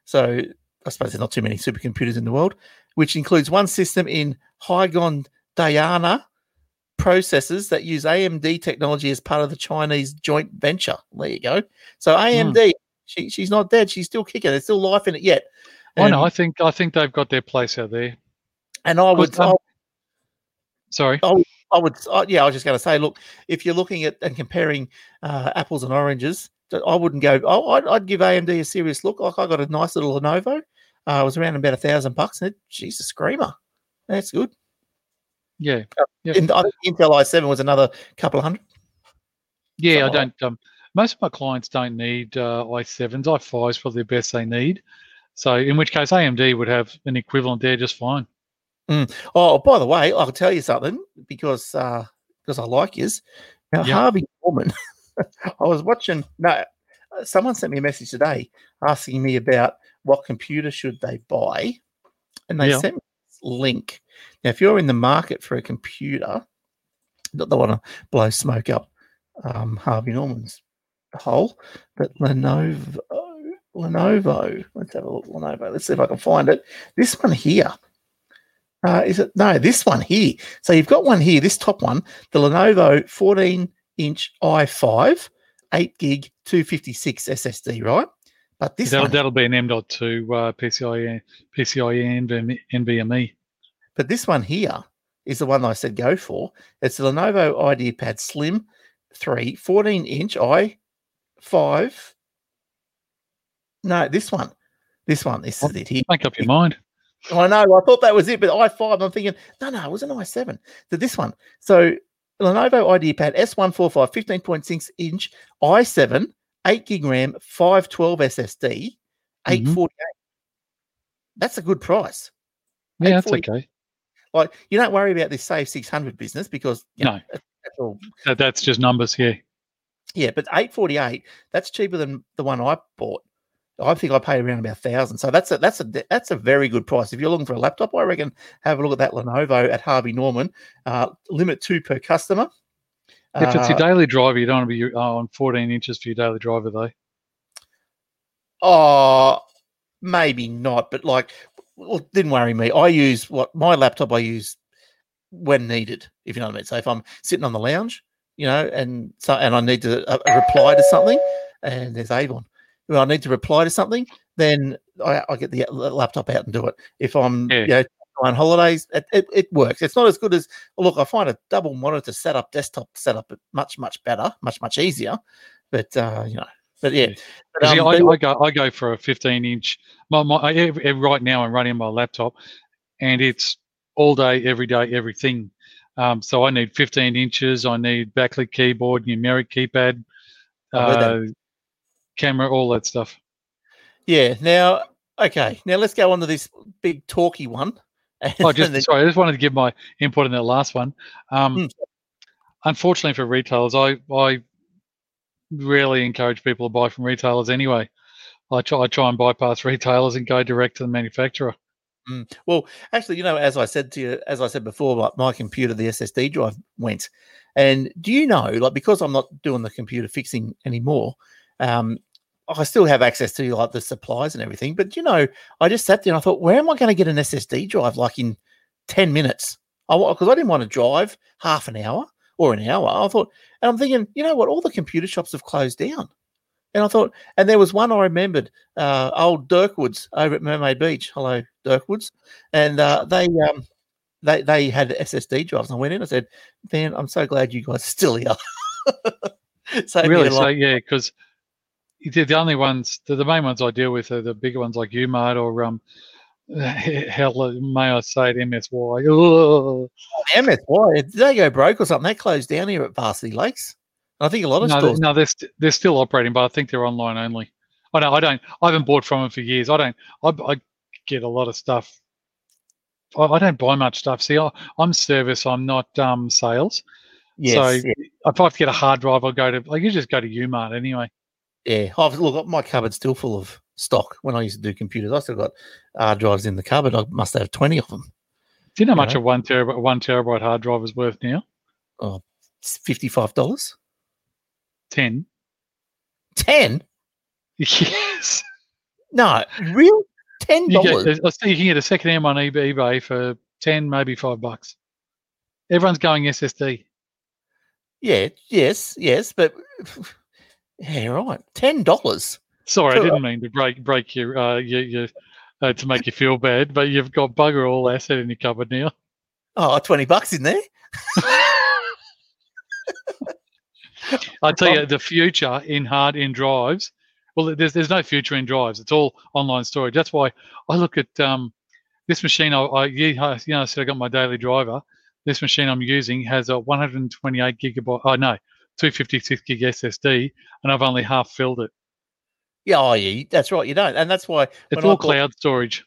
So I suppose there's not too many supercomputers in the world, which includes one system in Hygon Dhyana processors that use AMD technology as part of the Chinese joint venture. There you go. So AMD, she, she's not dead. She's still kicking. There's still life in it yet. I know. I think I think they've got their place out there. And I would, um, Sorry. I would, uh, yeah, I was just going to say, look, if you're looking at and comparing uh, apples and oranges, I wouldn't go. Oh, I'd, I'd give AMD a serious look. Like I got a nice little Lenovo. Uh, it was around about a thousand bucks, and it, a screamer. That's good. Yeah. Yep. And I think Intel i7 was another couple of hundred. Yeah. I like don't. Um, most of my clients don't need uh, i7s. i5s probably the best they need. So in which case AMD would have an equivalent there just fine. Oh, by the way, I'll tell you something because uh, because I like yous. Now, Yeah. Harvey Norman, I was watching. No, uh, someone sent me a message today asking me about what computer should they buy, and they Yeah. sent me this link. Now, if you're in the market for a computer, not I want to blow smoke up um, Harvey Norman's hole, but Lenovo. Lenovo. Let's have a look. Lenovo. Let's see if I can find it. This one here. Uh, is it no? This one here. So you've got one here. This top one, the Lenovo 14 inch i5, 8 gig, 256 SSD, right? But this That'll, one, that'll be an M.2 uh, PCIe, PCIe NVMe, but this one here is the one I said go for. It's the Lenovo IdeaPad Slim 3, 14 inch i5. No, this one. This one. This is it here. Make up your mind. I know. I thought that was it, but i5. I'm thinking, no, no, it was an i7. So this one. So Lenovo IdeaPad S145 15.6 inch i7, 8 gig RAM, 512 SSD, 848. That's a good price. Yeah, that's okay. Like you don't worry about this Save 600 business because you know, No. that's all. That, that's just numbers. Yeah. Yeah, but 848, that's cheaper than the one I bought. I think I paid around about thousand. So that's a that's a that's a very good price. If you're looking for a laptop, I reckon have a look at that Lenovo at Harvey Norman. Uh, limit two per customer. If it's your Uh, daily driver, you don't want to be uh, on 14 inches for your daily driver, though. oh, maybe not, but like, well, didn't worry me. I use what my laptop I use when needed, if you know what I mean. So if I'm sitting on the lounge, you know, and so and I need to uh, reply to something, and there's Avon. When I need to reply to something, then I, I get the uh, laptop out and do it. If I'm Yeah. you know, on holidays, it, it, it works. It's not as good as look. I find a double monitor setup, desktop setup, much much better, much much easier. But uh, you know, but yeah, but, See, um, I, I go I go for a 15 inch. My, my I, right now I'm running my laptop, and it's all day, every day, everything. Um, so I need 15 inches. I need backlit keyboard, numeric keypad, I've heard that. uh, camera, all that stuff. yeah. Now, okay, now let's go on to this big talky one. Oh, just then- sorry, I just wanted to give my input on that last one. Um, Mm. Unfortunately for retailers, I I rarely encourage people to buy from retailers anyway. I try I try and bypass retailers and go direct to the manufacturer. Mm. Well, actually, you know, as I said to you, as I said before, like my computer, the SSD drive went. And do you know, like, because I'm not doing the computer fixing anymore, um, I still have access to like the supplies and everything. But you know, I just sat there and I thought, where am I going to get an SSD drive like in 10 minutes? I because I didn't want to drive half an hour or an hour. I thought, and I'm thinking, you know what? All the computer shops have closed down. And I thought, and there was one I remembered, uh, old Dirkwoods over at Mermaid Beach. Hello, Dirkwoods, and uh, they um, they they had SSD drives. And I went in. I said, "Man, I'm so glad you guys are still here." Me really? a So yeah, because the, the only ones, the, the main ones I deal with are the bigger ones like UMart or um, hell, may I say it, MSY. Ugh. MSY, did they go broke or something? They closed down here at Varsity Lakes. I think a lot of No, stores. no, they're st- they're still operating, but I think they're online only. I don't, I don't, I haven't bought from them for years. I don't, I, I get a lot of stuff. I, I don't buy much stuff. See, I, I'm service. I'm not um sales. yes, so yeah, if I have to get a hard drive, I'll go to like you just go to Umart anyway. Yeah. I've, look, my cupboard's still full of stock. When I used to do computers, I still got hard drives in the cupboard. I must have twenty of them. Do you know how much know? a one terabyte one terabyte hard drive is worth now? Oh, it's fifty-five dollars. Ten. Ten? Yes. No, real ten dollars. I see you can get a second hand on eBay, eBay for ten, maybe five bucks. Everyone's going SSD. Yeah, yes, yes, but yeah, right. Ten dollars. Sorry, I didn't mean to break break your uh, your, your uh, to make you feel bad, but you've got bugger all asset in your cupboard now. Oh, 20 bucks in there. I tell you, the future in hard in drives. Well, there's there's no future in drives. It's all online storage. That's why I look at um, this machine. I, I you know you know, I said I got my daily driver. This machine I'm using has a 128 gigabyte. Oh no, 256 gig SSD, and I've only half filled it. Yeah, oh, yeah, that's right. You don't, and that's why It's all bought- cloud storage.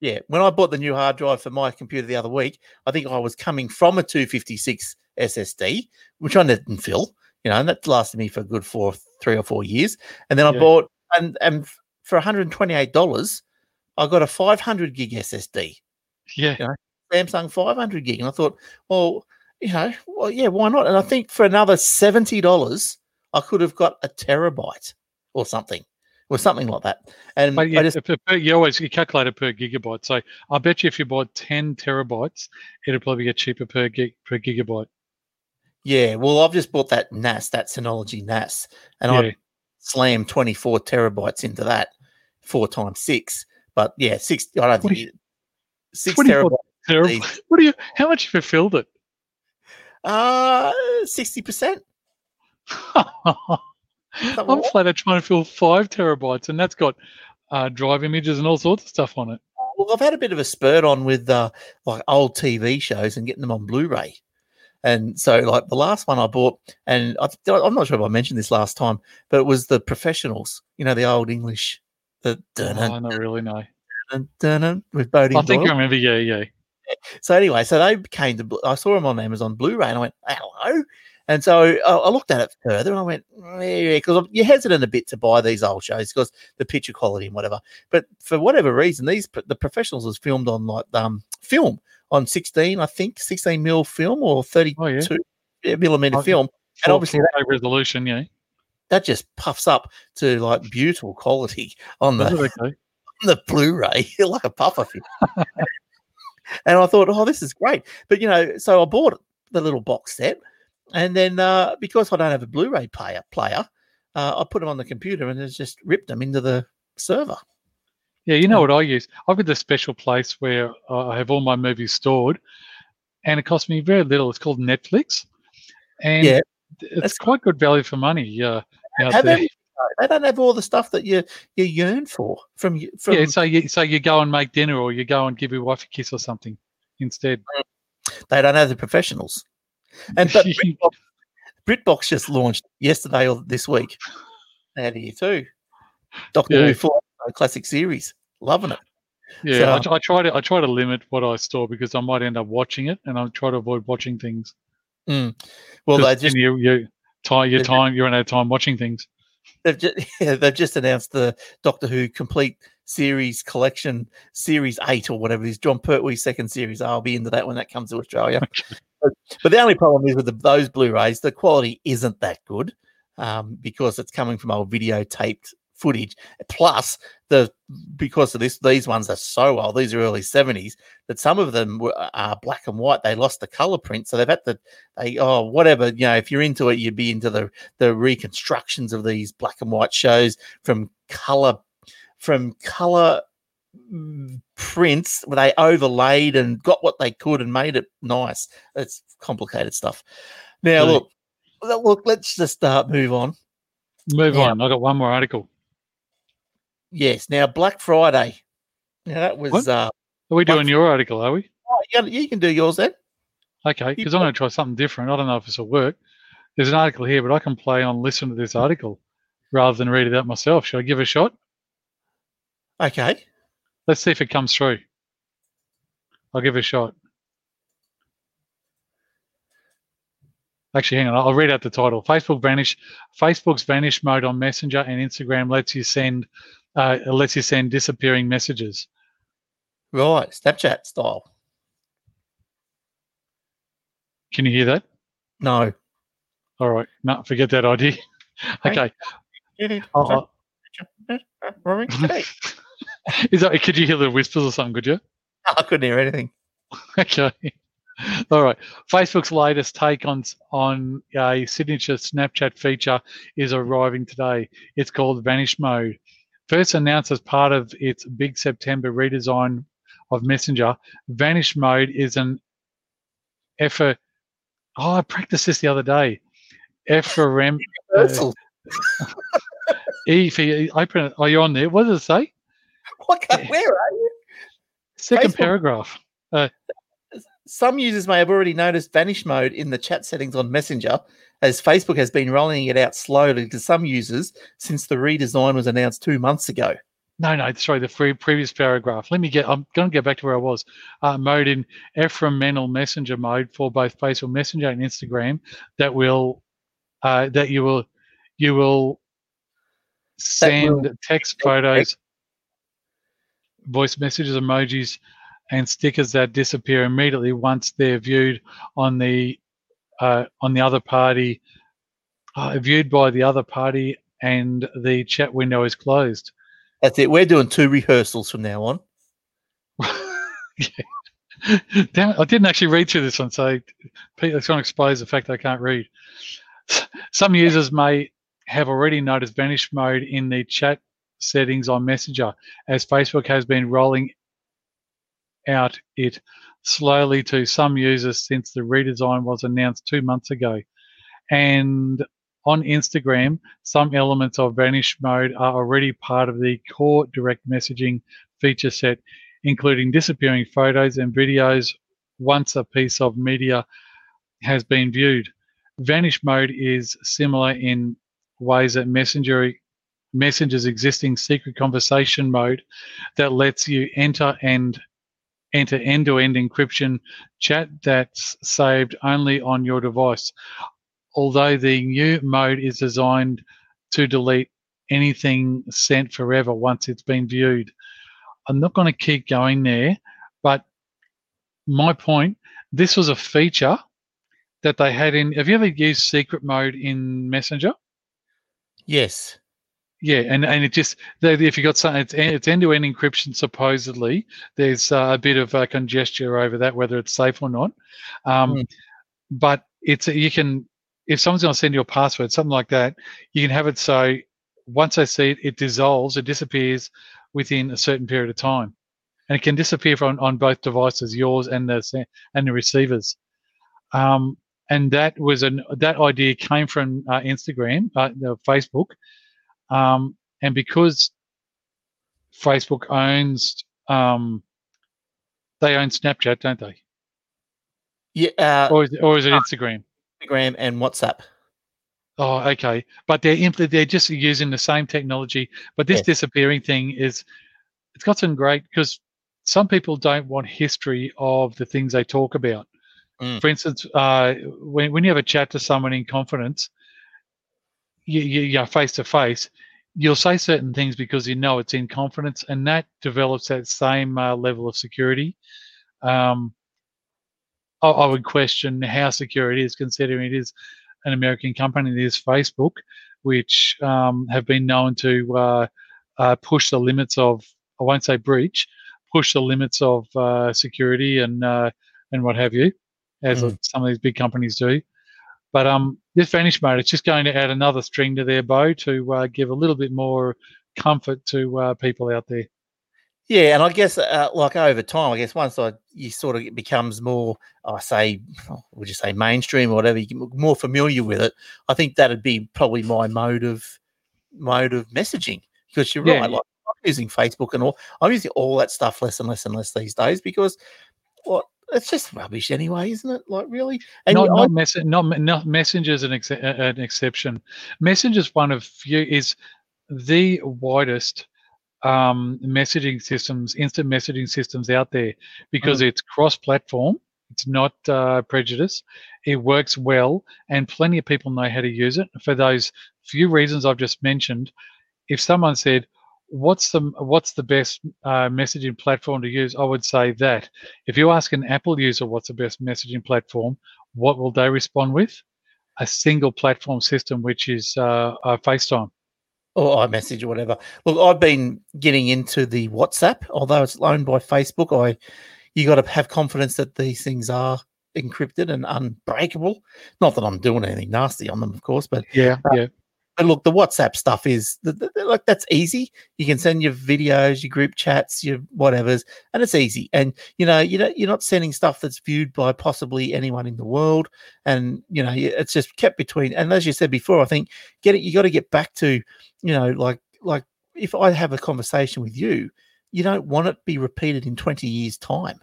Yeah, when I bought the new hard drive for my computer the other week, I think I was coming from a 256 SSD, which I didn't fill, you know, and that lasted me for a good four, three or four years. And then I Yeah. bought, and and for 128 dollars, I got a 500 gig SSD, Yeah, Samsung 500 gig, and I thought, well, you know, well, yeah, why not? And I think for another 70 dollars, I could have got a terabyte or something, or something like that. And but I yeah, just per, you always you calculate it per gigabyte. So I bet you if you bought 10 terabytes, it'll probably get cheaper per gig per gigabyte. Yeah, well, I've just bought that NAS, that Synology NAS, and yeah. I slammed 24 terabytes into that, four times six. But yeah, six. I don't What think you- six terabytes. Terabyte. What do you? How much you filled it? Uh, sixty percent. I'm what? flat out trying to fill five terabytes, and that's got uh, drive images and all sorts of stuff on it. Well, I've had a bit of a spurt on with uh, like old TV shows and getting them on Blu-ray. And so, like the last one I bought, and I, I'm not sure if I mentioned this last time, but it was the Professionals. You know, the old English, the dun Oh, I don't really know. dun with Bodie. I think Doyle. I remember. Yeah, yeah. So anyway, so they came to. I saw them on Amazon Blu-ray, and I went, "Hello." And so I, I looked at it further, and I went, "Yeah," because you're hesitant a bit to buy these old shows because the picture quality and whatever. But for whatever reason, these the professionals was filmed on like um film on 16, I think, 16 mil film or 32 Oh yeah. millimeter Oh, film, and obviously that, resolution. Yeah. that just puffs up to like beautiful quality on the okay? the Blu-ray like a puffer film. And I thought, oh, this is great. But you know, so I bought the little box set, and then uh, because I don't have a Blu-ray player, player, uh, I put them on the computer and it's just ripped them into the server. Yeah, you know what I use? I've got this special place where I have all my movies stored, and it costs me very little. It's called Netflix, and Yeah, it's quite good value for money. Uh, out Have there. They, don't have all the stuff that you you yearn for from you from yeah, so you so you go and make dinner, or you go and give your wife a kiss or something instead. Mm. they don't have the professionals. And but BritBox, BritBox just launched yesterday or this week. Out here too. Doctor Yeah. Who classic series. Loving it. Yeah, I, So- tr- I try to I try to limit what I store because I might end up watching it, and I try to avoid watching things. Mm. Well, they just you you time your time you run out of time watching things. They've just yeah, they've just announced the Doctor Who complete series collection, series eight or whatever it is. Jon Pertwee's second series. I'll be into that when that comes to Australia. but, but the only problem is with the, those Blu-rays, the quality isn't that good um, because it's coming from old videotaped footage. Plus, the because of this, these ones are so old. These are early seventies that some of them were, are black and white. They lost the color print, so they've had to. They oh whatever you know. If you're into it, you'd be into the the reconstructions of these black and white shows from color from color mm, prints where they overlaid and got what they could and made it nice it's complicated stuff now look look look, let's just uh, move on Move Yeah. on. I got one more article. Yes now black friday now that was What? uh Are we Black- doing your article? Are we? oh, you, can, you can do yours then Okay, because I'm going to try something different. I don't know if this will work. There's an article here, but I can play on listen to this article rather than read it out myself. Should I give it a shot? okay Let's see if it comes through. I'll give it a shot. Actually, hang on. I'll read out the title. Facebook vanish. Facebook's vanish mode on Messenger and Instagram lets you send uh, it lets you send disappearing messages. right snapchat style Can you hear that? no All right. No, forget that idea. okay. Okay. Is that, could you hear the whispers or something? Could you? i couldn't hear anything Okay. All right. Facebook's latest take on on a signature Snapchat feature is arriving today. It's called Vanish Mode. First announced as part of its big September redesign of Messenger, Vanish Mode is an effort. Oh, I practiced this the other day. FRM. Rehearsal. Uh, e for open. Are you on there? What does it say? What where are you Second Facebook. paragraph. Uh, Some users may have already noticed vanish mode in the chat settings on Messenger, as Facebook has been rolling it out slowly to some users since the redesign was announced two months ago. No, no, sorry, the free, previous paragraph. Let me get, I'm going to get back to where I was. Uh, mode in ephemeral messenger mode for both Facebook Messenger and Instagram that will, uh, that you will, you will send text photos, voice messages, emojis, and stickers that disappear immediately once they're viewed on the, uh, on the other party, uh, viewed by the other party and the chat window is closed. That's it. We're doing two rehearsals from now on. Yeah. Damn it, I didn't actually read through this one, so Pete, to expose the fact I can't read. Some users may have already noticed vanish mode in the chat settings on Messenger, as Facebook has been rolling out it slowly to some users since the redesign was announced two months ago. And on Instagram, some elements of vanish mode are already part of the core direct messaging feature set, including disappearing photos and videos once a piece of media has been viewed. Vanish mode is similar in ways that Messenger Messenger's existing secret conversation mode that lets you enter and enter end-to-end encryption chat that's saved only on your device. Although the new mode is designed to delete anything sent forever once it's been viewed. I'm not going to keep going there, but my point this was a feature that they had in. Have you ever used secret mode in Messenger? Yes. Yeah, and, and it just if you got something, it's it's end to end encryption. Supposedly, there's uh, a bit of uh, congestion over that, whether it's safe or not. Um, Mm. But it's you can if someone's going to send you a password, something like that, you can have it so once they see it, it dissolves, it disappears within a certain period of time, and it can disappear from on both devices, yours and the and the receivers. Um, and that was an that idea came from uh, Instagram, uh, Facebook, um, and because Facebook owns um, they own Snapchat, don't they? Yeah, uh, Or is it, or is it Instagram? Instagram and WhatsApp. Oh, okay. But they're impl- they're just using the same technology. But this Yes. disappearing thing is it's got some great because some people don't want history of the things they talk about. Mm. For instance, uh, when when you have a chat to someone in confidence, you you you're face to face. You'll say certain things because you know it's in confidence, and that develops that same uh, level of security. Um, I, I would question how secure it is, considering it is an American company, it is Facebook, which um, have been known to uh, uh, push the limits of, I won't say breach, push the limits of uh, security and uh, and what have you, as Mm. some of these big companies do. But um, this Vanish mode, it's just going to add another string to their bow to uh, give a little bit more comfort to uh, people out there. Yeah, and I guess uh, like over time, I guess once I you sort of it becomes more, I say, would you say mainstream or whatever, you get more familiar with it. I think that'd be probably my mode of mode of messaging because you're Yeah, right. Like I'm using Facebook and all, I'm using all that stuff less and less and less these days because what it's just rubbish anyway, isn't it? Like really, and not you- I- not, mess- not not messenger's an, ex- an exception. Messenger's one of few is the widest um, messaging systems, instant messaging systems out there because it's cross-platform. It's not uh, prejudice. It works well, and plenty of people know how to use it. For those few reasons I've just mentioned, if someone said, "What's the what's the best uh, messaging platform to use?" I would say that. If you ask an Apple user what's the best messaging platform, what will they respond with? A single platform system, which is uh, uh, FaceTime. or iMessage or whatever. Look, I've been getting into the WhatsApp, although it's owned by Facebook. I you got to have confidence that these things are encrypted and unbreakable. Not that I'm doing anything nasty on them, of course, but Yeah, yeah. But look, the WhatsApp stuff is like that's easy. You can send your videos, your group chats, your whatever's, and it's easy. And you know, you know, you're not sending stuff that's viewed by possibly anyone in the world. And you know, it's just kept between. And as you said before, I think get it. You got to get back to, you know, like like if I have a conversation with you, you don't want it be repeated in 20 years' time.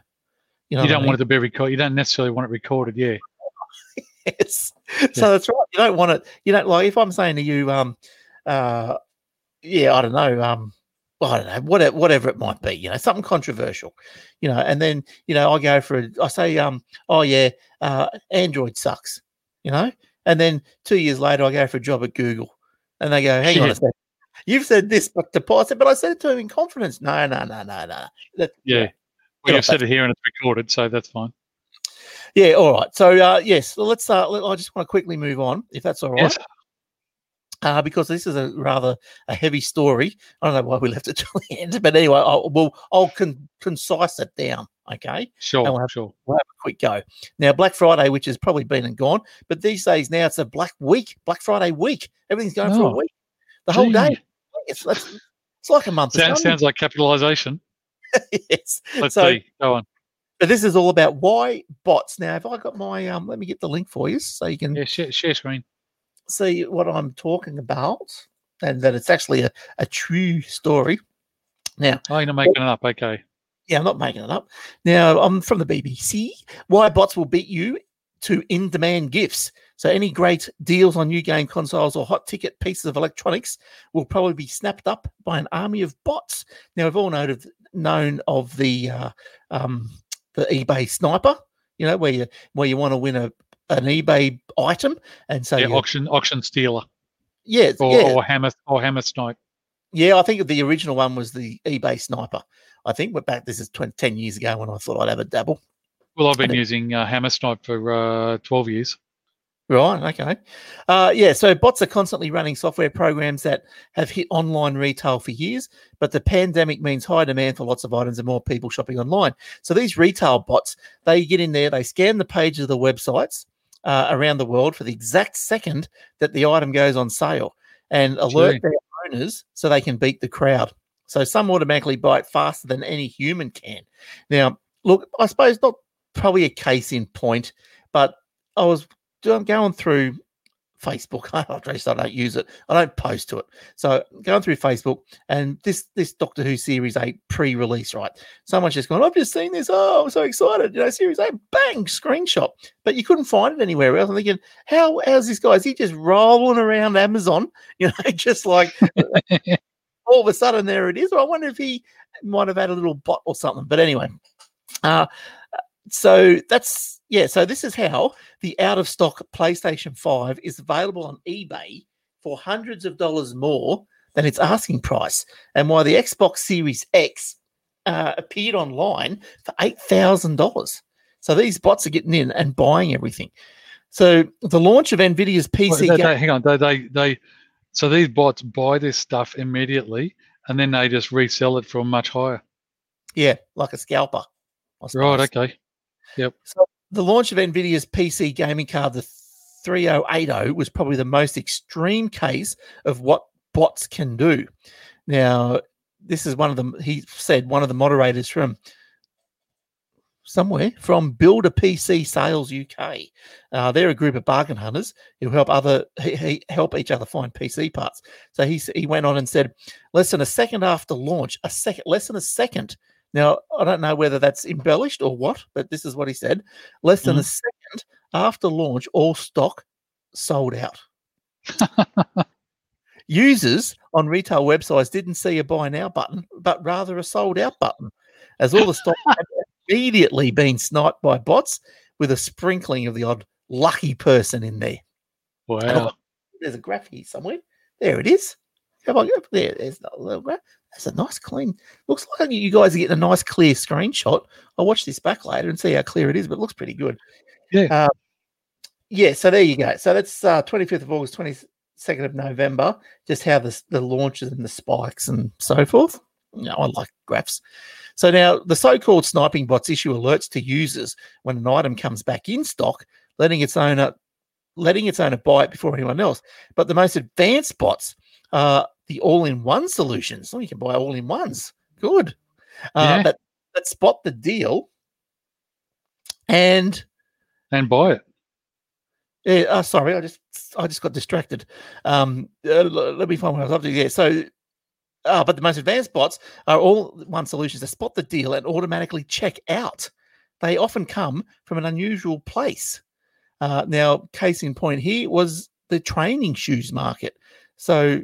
You know, You don't want it to be recorded. You don't necessarily want it recorded. Yeah, Yes. So that's right. You don't want it. You don't like if I'm saying to you, um, uh, yeah, I don't know, um, I don't know, whatever, whatever it might be, you know, something controversial, you know, and then you know I go for a, I say, um, oh yeah, uh, Android sucks, you know, and then two years later I go for a job at Google, and they go, hang on a second. You've said this, but the I said, but I said it to him in confidence. No, no, no, no, no. That, yeah. Well, you've said it here and it's recorded, so that's fine. Yeah, all right. So uh, yes, let's. Uh, let, I just want to quickly move on, if that's all right. Yes. uh, because this is a rather a heavy story. I don't know why we left it till the end, but anyway, I'll we'll, I'll con- concise it down. Okay, Sure, we'll have- sure. we'll have a quick go. Now, Black Friday, which has probably been and gone, but these days now it's a Black Week, Black Friday week. Everything's going for a Oh, week, the whole day. It's, it's, like a month. Sounds, sounds like capitalization. yes. Let's So- see. Go on. But this is all about why bots. Now, if I got my um, let me get the link for you so you can Yeah, share, share screen. see what I'm talking about, and that it's actually a, a true story. Now, Oh, you're not making it up. Okay. yeah, I'm not making it up. Now, I'm from the BBC. Why bots will beat you to in demand gifts. So, any great deals on new game consoles or hot ticket pieces of electronics will probably be snapped up by an army of bots. Now, we've all known of, known of the uh, um, the eBay sniper. You know, where you where you want to win a an eBay item, and so yeah, auction auction stealer yeah, or, yeah, or hammer or hammer snipe. Yeah, I think the original one was the eBay sniper. I think we're back. This is 20, 10 years ago when I thought I'd have a dabble. Well, I've been think- using uh, hammer snipe for uh, 12 years. Right. Okay. Uh, yeah. So bots are constantly running software programs that have hit online retail for years, but the pandemic means high demand for lots of items and more people shopping online. So these retail bots, they get in there, they scan the pages of the websites uh, around the world for the exact second that the item goes on sale and alert Gee. their owners so they can beat the crowd. So some automatically buy it faster than any human can. Now, look, I suppose not probably a case in point, but I was going through Facebook. Least I don't use it. I don't post to it. So going through Facebook and this this Doctor Who Series 8 pre-release, right? Someone's just gone, I've just seen this. Oh, I'm so excited. You know, Series 8, bang, screenshot. But you couldn't find it anywhere else. I'm thinking, how how's this guy? Is he just rolling around Amazon? You know, just like all of a sudden there it is. Or I wonder if he might have had a little bot or something. But anyway, uh, so that's yeah. So this is how the out of stock PlayStation 5 is available on eBay for hundreds of dollars more than its asking price, and why the Xbox Series X uh, appeared online for eight thousand dollars. So these bots are getting in and buying everything. So the launch of Nvidia's PC. They, they, hang on, they, they they so these bots buy this stuff immediately and then they just resell it for much higher. Yeah, like a scalper. Right. Okay. Yep. So the launch of Nvidia's PC gaming card, the 3080, was probably the most extreme case of what bots can do. Now, this is one of them. He said one of the moderators from somewhere from BuildAPCSales UK. Uh, they're a group of bargain hunters who help other he, he, help each other find PC parts. So he he went on and said, less than a second after launch, a second less than a second. Now I don't know whether that's embellished or what, but this is what he said. Less than mm-hmm. a second after launch, all stock sold out. Users on retail websites didn't see a buy now button, but rather a sold out button, as all the stock had immediately been sniped by bots with a sprinkling of the odd lucky person in there. Wow. There's a graph here somewhere. There it is. Come on, there. There's a little graph. That's a nice clean. Looks like you guys are getting a nice clear screenshot. I'll watch this back later and see how clear it is, but it looks pretty good. Yeah. Uh, yeah. So there you go. So that's uh, 25th of August, 22nd of November. Just how the the launches and the spikes and so forth. You know, I like graphs. So now the so-called sniping bots issue alerts to users when an item comes back in stock, letting its owner letting its owner buy it before anyone else. But the most advanced bots are the all-in-one solutions. So you can buy all-in-ones. Good. Uh, yeah. that spot the deal and and buy it. Yeah, uh, sorry, I just I just got distracted. Um, uh, let me find what I was up to. Yeah, so uh, but the most advanced bots are all one solutions to spot the deal and automatically check out. They often come from an unusual place. Uh, now, case in point here was the training shoes market. So,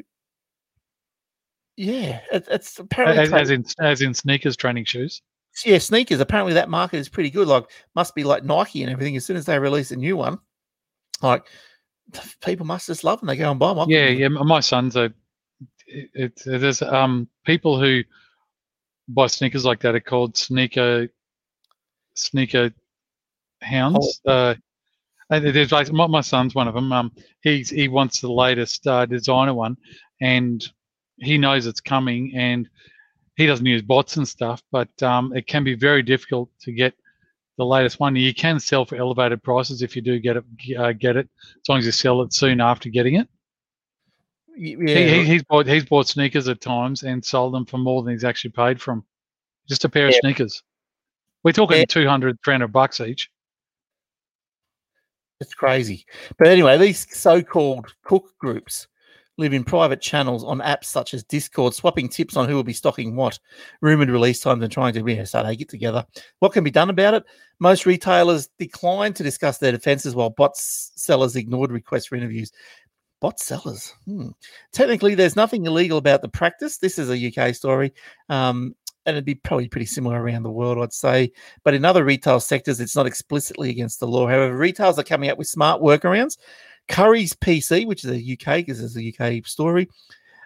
yeah, it, it's apparently as, as, in as in sneakers training shoes. Yeah, sneakers. Apparently, that market is pretty good. Like, must be like Nike and everything. As soon as they release a new one, like people must just love them. They go and buy them. Yeah, yeah. My son's a it, it is um people who buy sneakers like that are called sneaker sneaker hounds. Oh. Uh, there's like my, my son's one of them. Um, he's he wants the latest uh, designer one, and he knows it's coming, and he doesn't use bots and stuff, but um, it can be very difficult to get the latest one. You can sell for elevated prices if you do get it, uh, get it, as long as you sell it soon after getting it. Yeah. He, he's bought he's bought sneakers at times and sold them for more than he's actually paid for them. Just a pair yeah. of sneakers. We're talking yeah. 200, 300 bucks each. It's crazy. But anyway, these so-called cook groups live in private channels on apps such as Discord, swapping tips on who will be stocking what, rumored release times, and trying to yeah, so they get together. What can be done about it? Most retailers declined to discuss their defenses, while bot sellers ignored requests for interviews. Bot sellers. Hmm. Technically, there's nothing illegal about the practice. This is a UK story. Um, and it'd be probably pretty similar around the world, I'd say. But in other retail sectors, it's not explicitly against the law. However, retailers are coming up with smart workarounds. Curry's PC, which is a UK, because it's a UK story,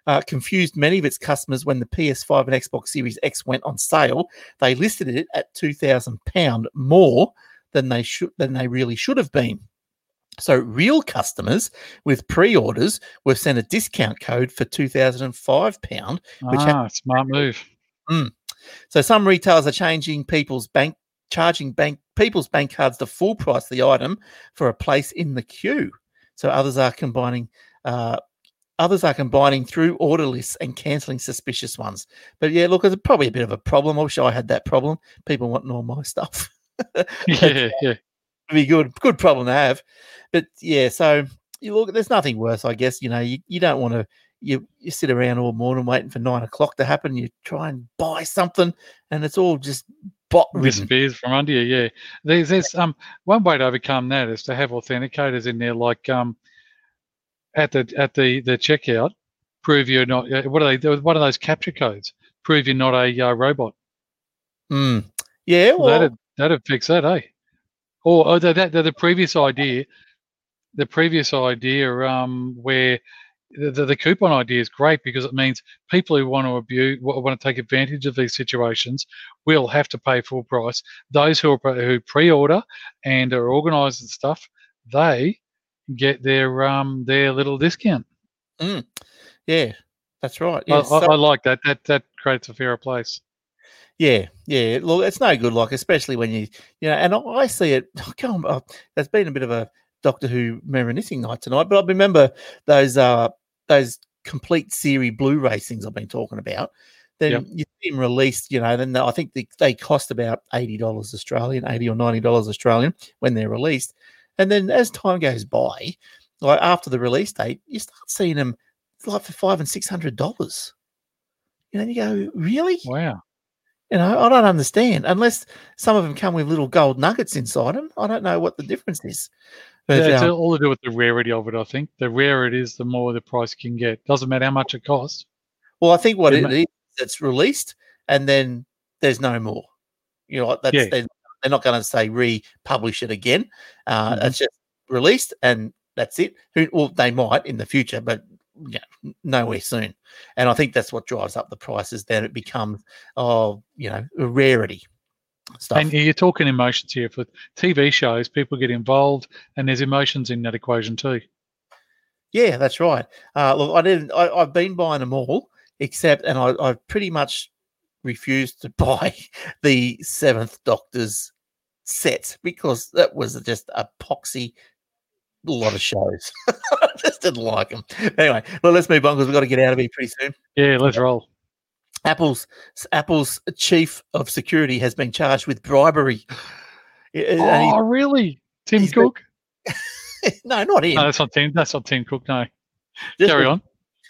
uh, confused many of its customers when the PS5 and Xbox Series X went on sale. They listed it at two thousand pound more than they should than they really should have been. So, real customers with pre-orders were sent a discount code for two thousand and five pound. Which ah, smart move. Mm. So, some retailers are changing people's bank, charging bank people's bank cards the full price of the item for a place in the queue. So, others are combining uh, Others are combining through order lists and cancelling suspicious ones. But yeah, look, it's probably a bit of a problem. I wish I had that problem. People wanting all my stuff. yeah, yeah. be good, good problem to have. But yeah, so you look, there's nothing worse, I guess. You know, you, you don't want to you you sit around all morning waiting for nine o'clock to happen. You try and buy something, and it's all just bot disappears from under you. Yeah, there's there's um one way to overcome that is to have authenticators in there, like um at the at the the checkout, prove you're not. uh, What are they? What are those CAPTCHA codes? Prove you're not a uh, robot. Mm. Yeah, well, that'd that'd fix that, eh? Or, or the, that the, the previous idea, the previous idea, um, where the, the, coupon idea is great because it means people who want to abuse, want to take advantage of these situations, will have to pay full price. Those who are who pre-order and are organised and stuff, they get their um their little discount. mm. yeah, that's right. I, Yeah, I, so- I like that. That that creates a fairer place. Yeah, yeah. Look, it's no good, like especially when you, you know, and I, I see it. Go on, uh, there's been a bit of a Doctor Who reminiscing night tonight, but I remember those uh those complete series Blu-ray things I've been talking about. Then Yep. you see them released, you know. Then I think they, they cost about eighty dollars Australian, eighty or ninety dollars Australian when they're released, and then as time goes by, like after the release date, you start seeing them like for five and six hundred dollars. You know, you go, really? Wow. You know, I don't understand unless some of them come with little gold nuggets inside them. I don't know what the difference is. But Yeah, it's um, all to do with the rarity of it. I think the rarer it is, the more the price can get. Doesn't matter how much it costs. well, I think what it it is, it's released and then there's no more. You know, that's Yeah. they're, they're not going to say republish it again. Uh, Mhm. It's just released and that's it. Who, well, they might in the future, but nowhere soon. And I think that's what drives up the prices. Then it becomes, oh, you know, a rarity stuff. And you're talking emotions here for TV shows. People get involved, and there's emotions in that equation too. Yeah, that's right. Uh, look, I didn't. I, I've been buying them all, except, and I, I pretty much refused to buy the Seventh Doctor's set because that was just a poxy lot of shows. I just didn't like them. Anyway, well, let's move on because we've got to get out of here pretty soon. Yeah, let's roll. Apple's Apple's chief of security has been charged with bribery. And he- Oh, really? Tim he's been- Cook? no, not him. No, that's not Tim. That's not Tim Cook. No. Just Carry on.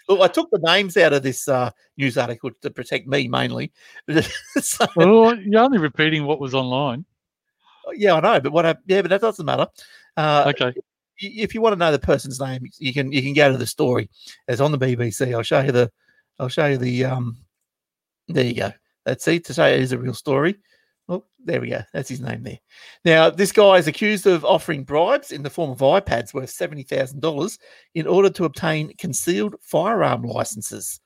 Look, I took the names out of this uh, news article to protect me mainly. So- Well, you're only repeating what was online. yeah, I know, but what? I, yeah, but that doesn't matter. Uh, Okay. If you want to know the person's name, you can you can go to the story. It's on the BBC. I'll show you the. I'll show you the. Um, there you go. That's it. To say it is a real story. Oh, there we go. That's his name there. Now, this guy is accused of offering bribes in the form of iPads worth seventy thousand dollars in order to obtain concealed firearm licenses.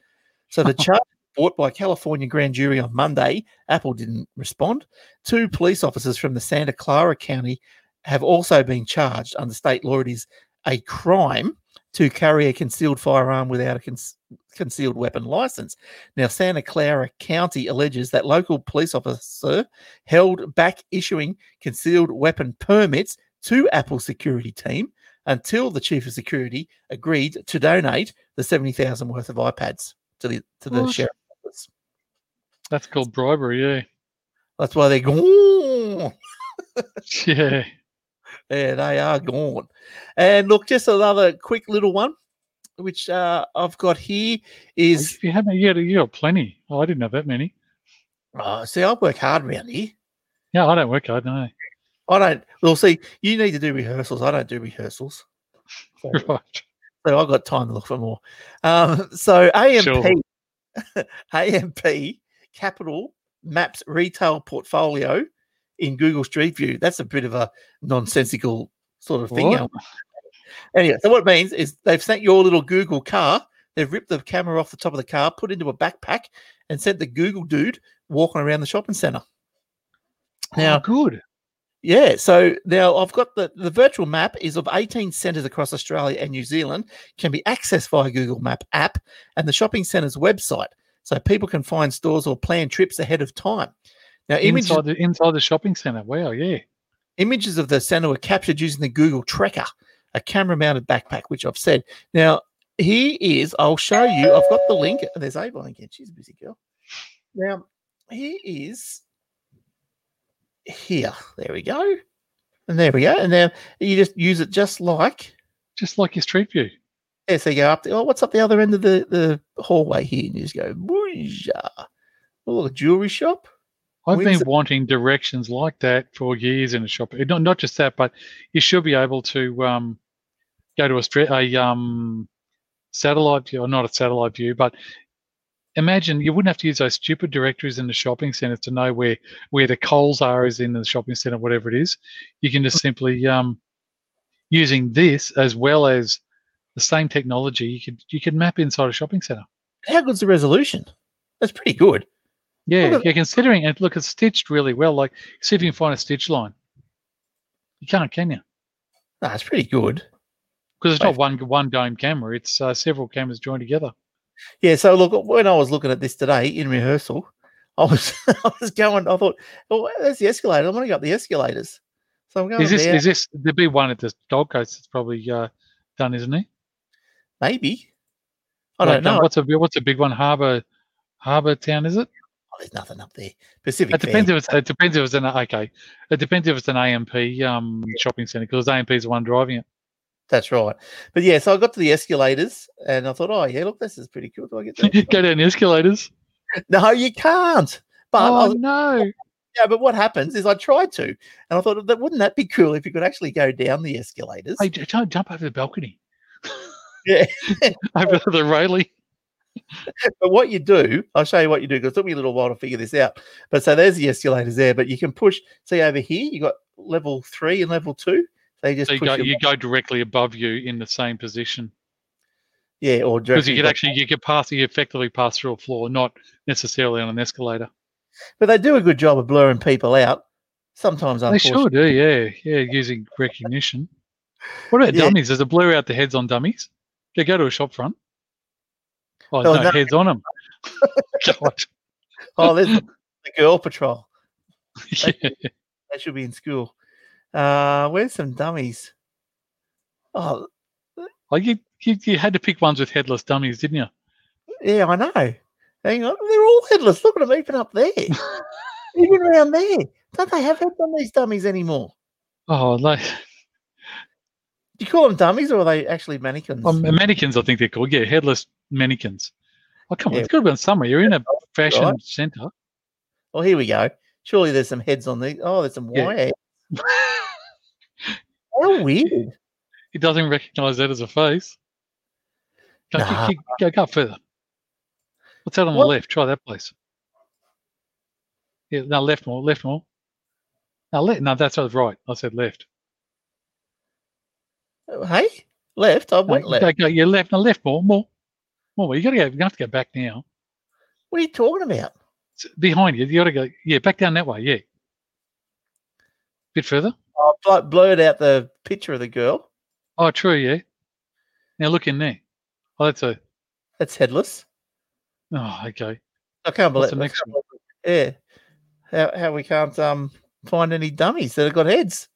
So the charge brought by California grand jury on Monday. Apple didn't respond. Two police officers from the Santa Clara County have also been charged under state law. It is a crime to carry a concealed firearm without a con- concealed weapon license. Now, Santa Clara County alleges that local police officer held back issuing concealed weapon permits to Apple security team until the chief of security agreed to donate the seventy thousand worth of iPads to the to the What? sheriff's office. That's called bribery. Yeah. That's why they're gone. Yeah. Yeah, they are gone. And look, just another quick little one, which uh, I've got here is If you haven't, got, you got plenty. Oh, I didn't have that many. uh, see, I work hard around here. Yeah, I don't work hard. No. I don't. Well, see, you need to do rehearsals. I don't do rehearsals. So, Right. so I've got time to look for more. Um, so AMP, Sure. AMP Capital maps retail portfolio in Google Street View. That's a bit of a nonsensical sort of thing. What? Anyway, so what it means is they've sent your little Google car. They've ripped the camera off the top of the car, put into a backpack, and sent the Google dude walking around the shopping center. Oh, now, oh, good. yeah, so now I've got the the virtual map is of 18 centres across Australia and New Zealand, can be accessed via Google Map app and the shopping centre's website, so people can find stores or plan trips ahead of time. Now, images Inside the inside the shopping centre. Wow. Yeah. images of the centre were captured using the Google Trekker, a camera-mounted backpack, which I've said. Now, he is. I'll show you. I've got the link. There's Avon again. She's a busy girl. Now he is here. There we go. And there we go. And now you just use it just like Just like your Street View. yeah. So you go up. The, oh, what's up the other end of the the hallway here? And you just go. Booyah. Oh, a jewelry shop. I've been wanting directions like that for years in a shop. Eh, Not not just that, but you should be able to um, go to a, a um, satellite view, or not a satellite view, but imagine you wouldn't have to use those stupid directories in the shopping centres to know where where the Coles are is in the shopping centre, whatever it is. You can just simply um, using this as well as the same technology, you could you could map inside a shopping centre. How good's the resolution? That's pretty good. Yeah, at- yeah. Considering and look, it's stitched really well. Like, see if you can find a stitch line. You can't, can you? That's it's pretty good. Because it's not one one dome camera; it's uh, several cameras joined together. Yeah. So look, when I was looking at this today in rehearsal, I was I was going. I thought, oh, there's the escalator. I want to go up the escalators. So I'm going Is this there. is this there'd be one at the Gold Coast that's probably uh, done, isn't he? Maybe. I Like, don't know. um, What's a what's a big one? Harbour Harbour Town, is it? There's nothing up there. Pacific. It depends Fair. if it's it depends if it's an okay. It depends if it's an AMP um shopping centre because AMP is the one driving it. That's right. But yeah, so I got to the escalators and I thought, oh yeah, look, this is pretty cool. Do I get that? Go down the escalators. no, you can't. But oh was- no! yeah, but what happens is I tried to, and I thought that wouldn't that be cool if you could actually go down the escalators? Hey, don't jump over the balcony. Yeah. over the railing. But what you do, I'll show you what you do because it took me a little while to figure this out. But so there's the escalators there, but you can push. See over here, you got level three and level two. They just So you go, you go directly above you in the same position yeah, or because you could actually you could pass you effectively pass through a floor, not necessarily on an escalator. But they do a good job of blurring people out. Sometimes, They sure do, yeah, yeah, using recognition. What about Yeah. dummies? Does it blur out the heads on dummies? They go to a shop front. Oh, no, no. heads on them. God, Oh, there's the girl patrol. yeah. They should be in school. Uh, where's some dummies? Oh, Oh, you, you you had to pick ones with headless dummies, didn't you? yeah, I know. Hang on, they're all headless. Look at them even up there, even around there. Don't they have heads on these dummies anymore? Oh, like Do you call them dummies or are they actually mannequins? oh, mannequins, I think they're called. Yeah, headless mannequins. Oh, come on, Yeah. it's got to be somewhere. You're in a oh, fashion Right. centre. well, here we go. Surely there's some heads on these. Oh, there's some Yeah. wire. How weird. He doesn't recognise that as a face. Go, Nah. go, go, go further. What's that on What? the left? Try that place. Yeah, no, left more, left more. No, left. No, that's right. I said left. Oh, Hey, left. I No, went left. Go, go, yeah, left. No, left more, more, more. You got to go. You have to go back now. What are you talking about? It's behind you. You got to go. Yeah, back down that way. Yeah. Bit further. I bl- blurred out the picture of the girl. Oh, true. Yeah. Now look in there. Oh, that's a. That's headless. Oh, okay. I can't What's believe. the next can't Yeah. How how we can't um find any dummies that have got heads?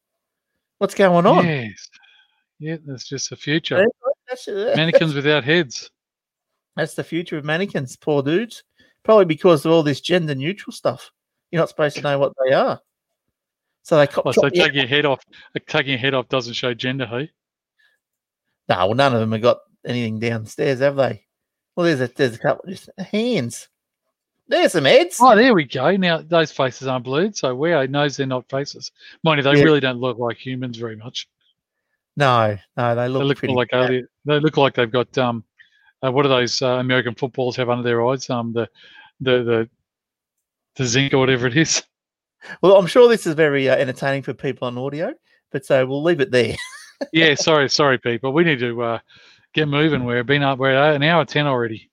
What's going on? Yes. Yeah, that's just the future. Mannequins without heads. That's the future of mannequins. Poor dudes. Probably because of all this gender neutral stuff. You're not supposed to know what they are. So they cop. Oh, so taking your head off, uh, taking your head off doesn't show gender, hey? No, well, none of them have got anything downstairs, have they? Well, there's a there's a couple just hands. There's some heads. Oh, there we go. Now those faces aren't blurred, so where knows they're not faces. Mind you, they Yeah. really don't look like humans very much. No, no, they look, They look pretty like alien. They look like they've got um, uh, what are those uh, American footballs have under their eyes? Um, the the the the zinc or whatever it is. Well, I'm sure this is very uh, entertaining for people on audio, but so we'll leave it there. Yeah, sorry, sorry, people. We need to uh, get moving. We're been up. We're at an hour ten already.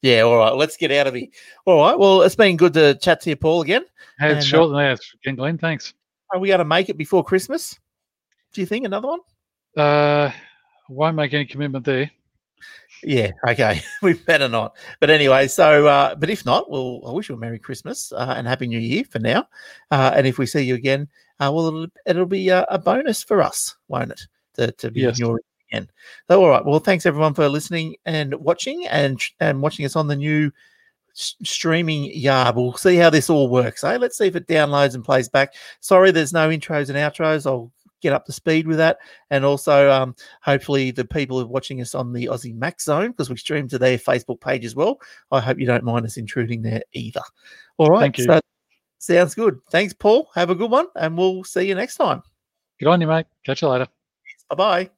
Yeah, all right. Let's get out of here. All right. Well, it's been good to chat to you, Paul, again. Hey, And, it's uh, short than that, Ken Glenn. Thanks. Are we going to make it before Christmas? Do you think another one? Uh, won't make any commitment there. Yeah. Okay. we better not. But anyway, so uh, but if not, well, I wish you a Merry Christmas uh, and Happy New Year for now. Uh, and if we see you again, uh, well, it'll, it'll be uh, a bonus for us, won't it? To, to be Yes. in your again. So, all right. Well, thanks everyone for listening and watching and and watching us on the new streaming yard. We'll see how this all works. Eh? Let's see if it downloads and plays back. Sorry, there's no intros and outros. I'll get up to speed with that. And also, um, hopefully, the people who are watching us on the Aussie Mac Zone, because we stream to their Facebook page as well. I hope you don't mind us intruding there either. All right. Thank you. So, sounds good. Thanks, Paul. Have a good one, and we'll see you next time. Good on you, mate. Catch you later. Bye bye.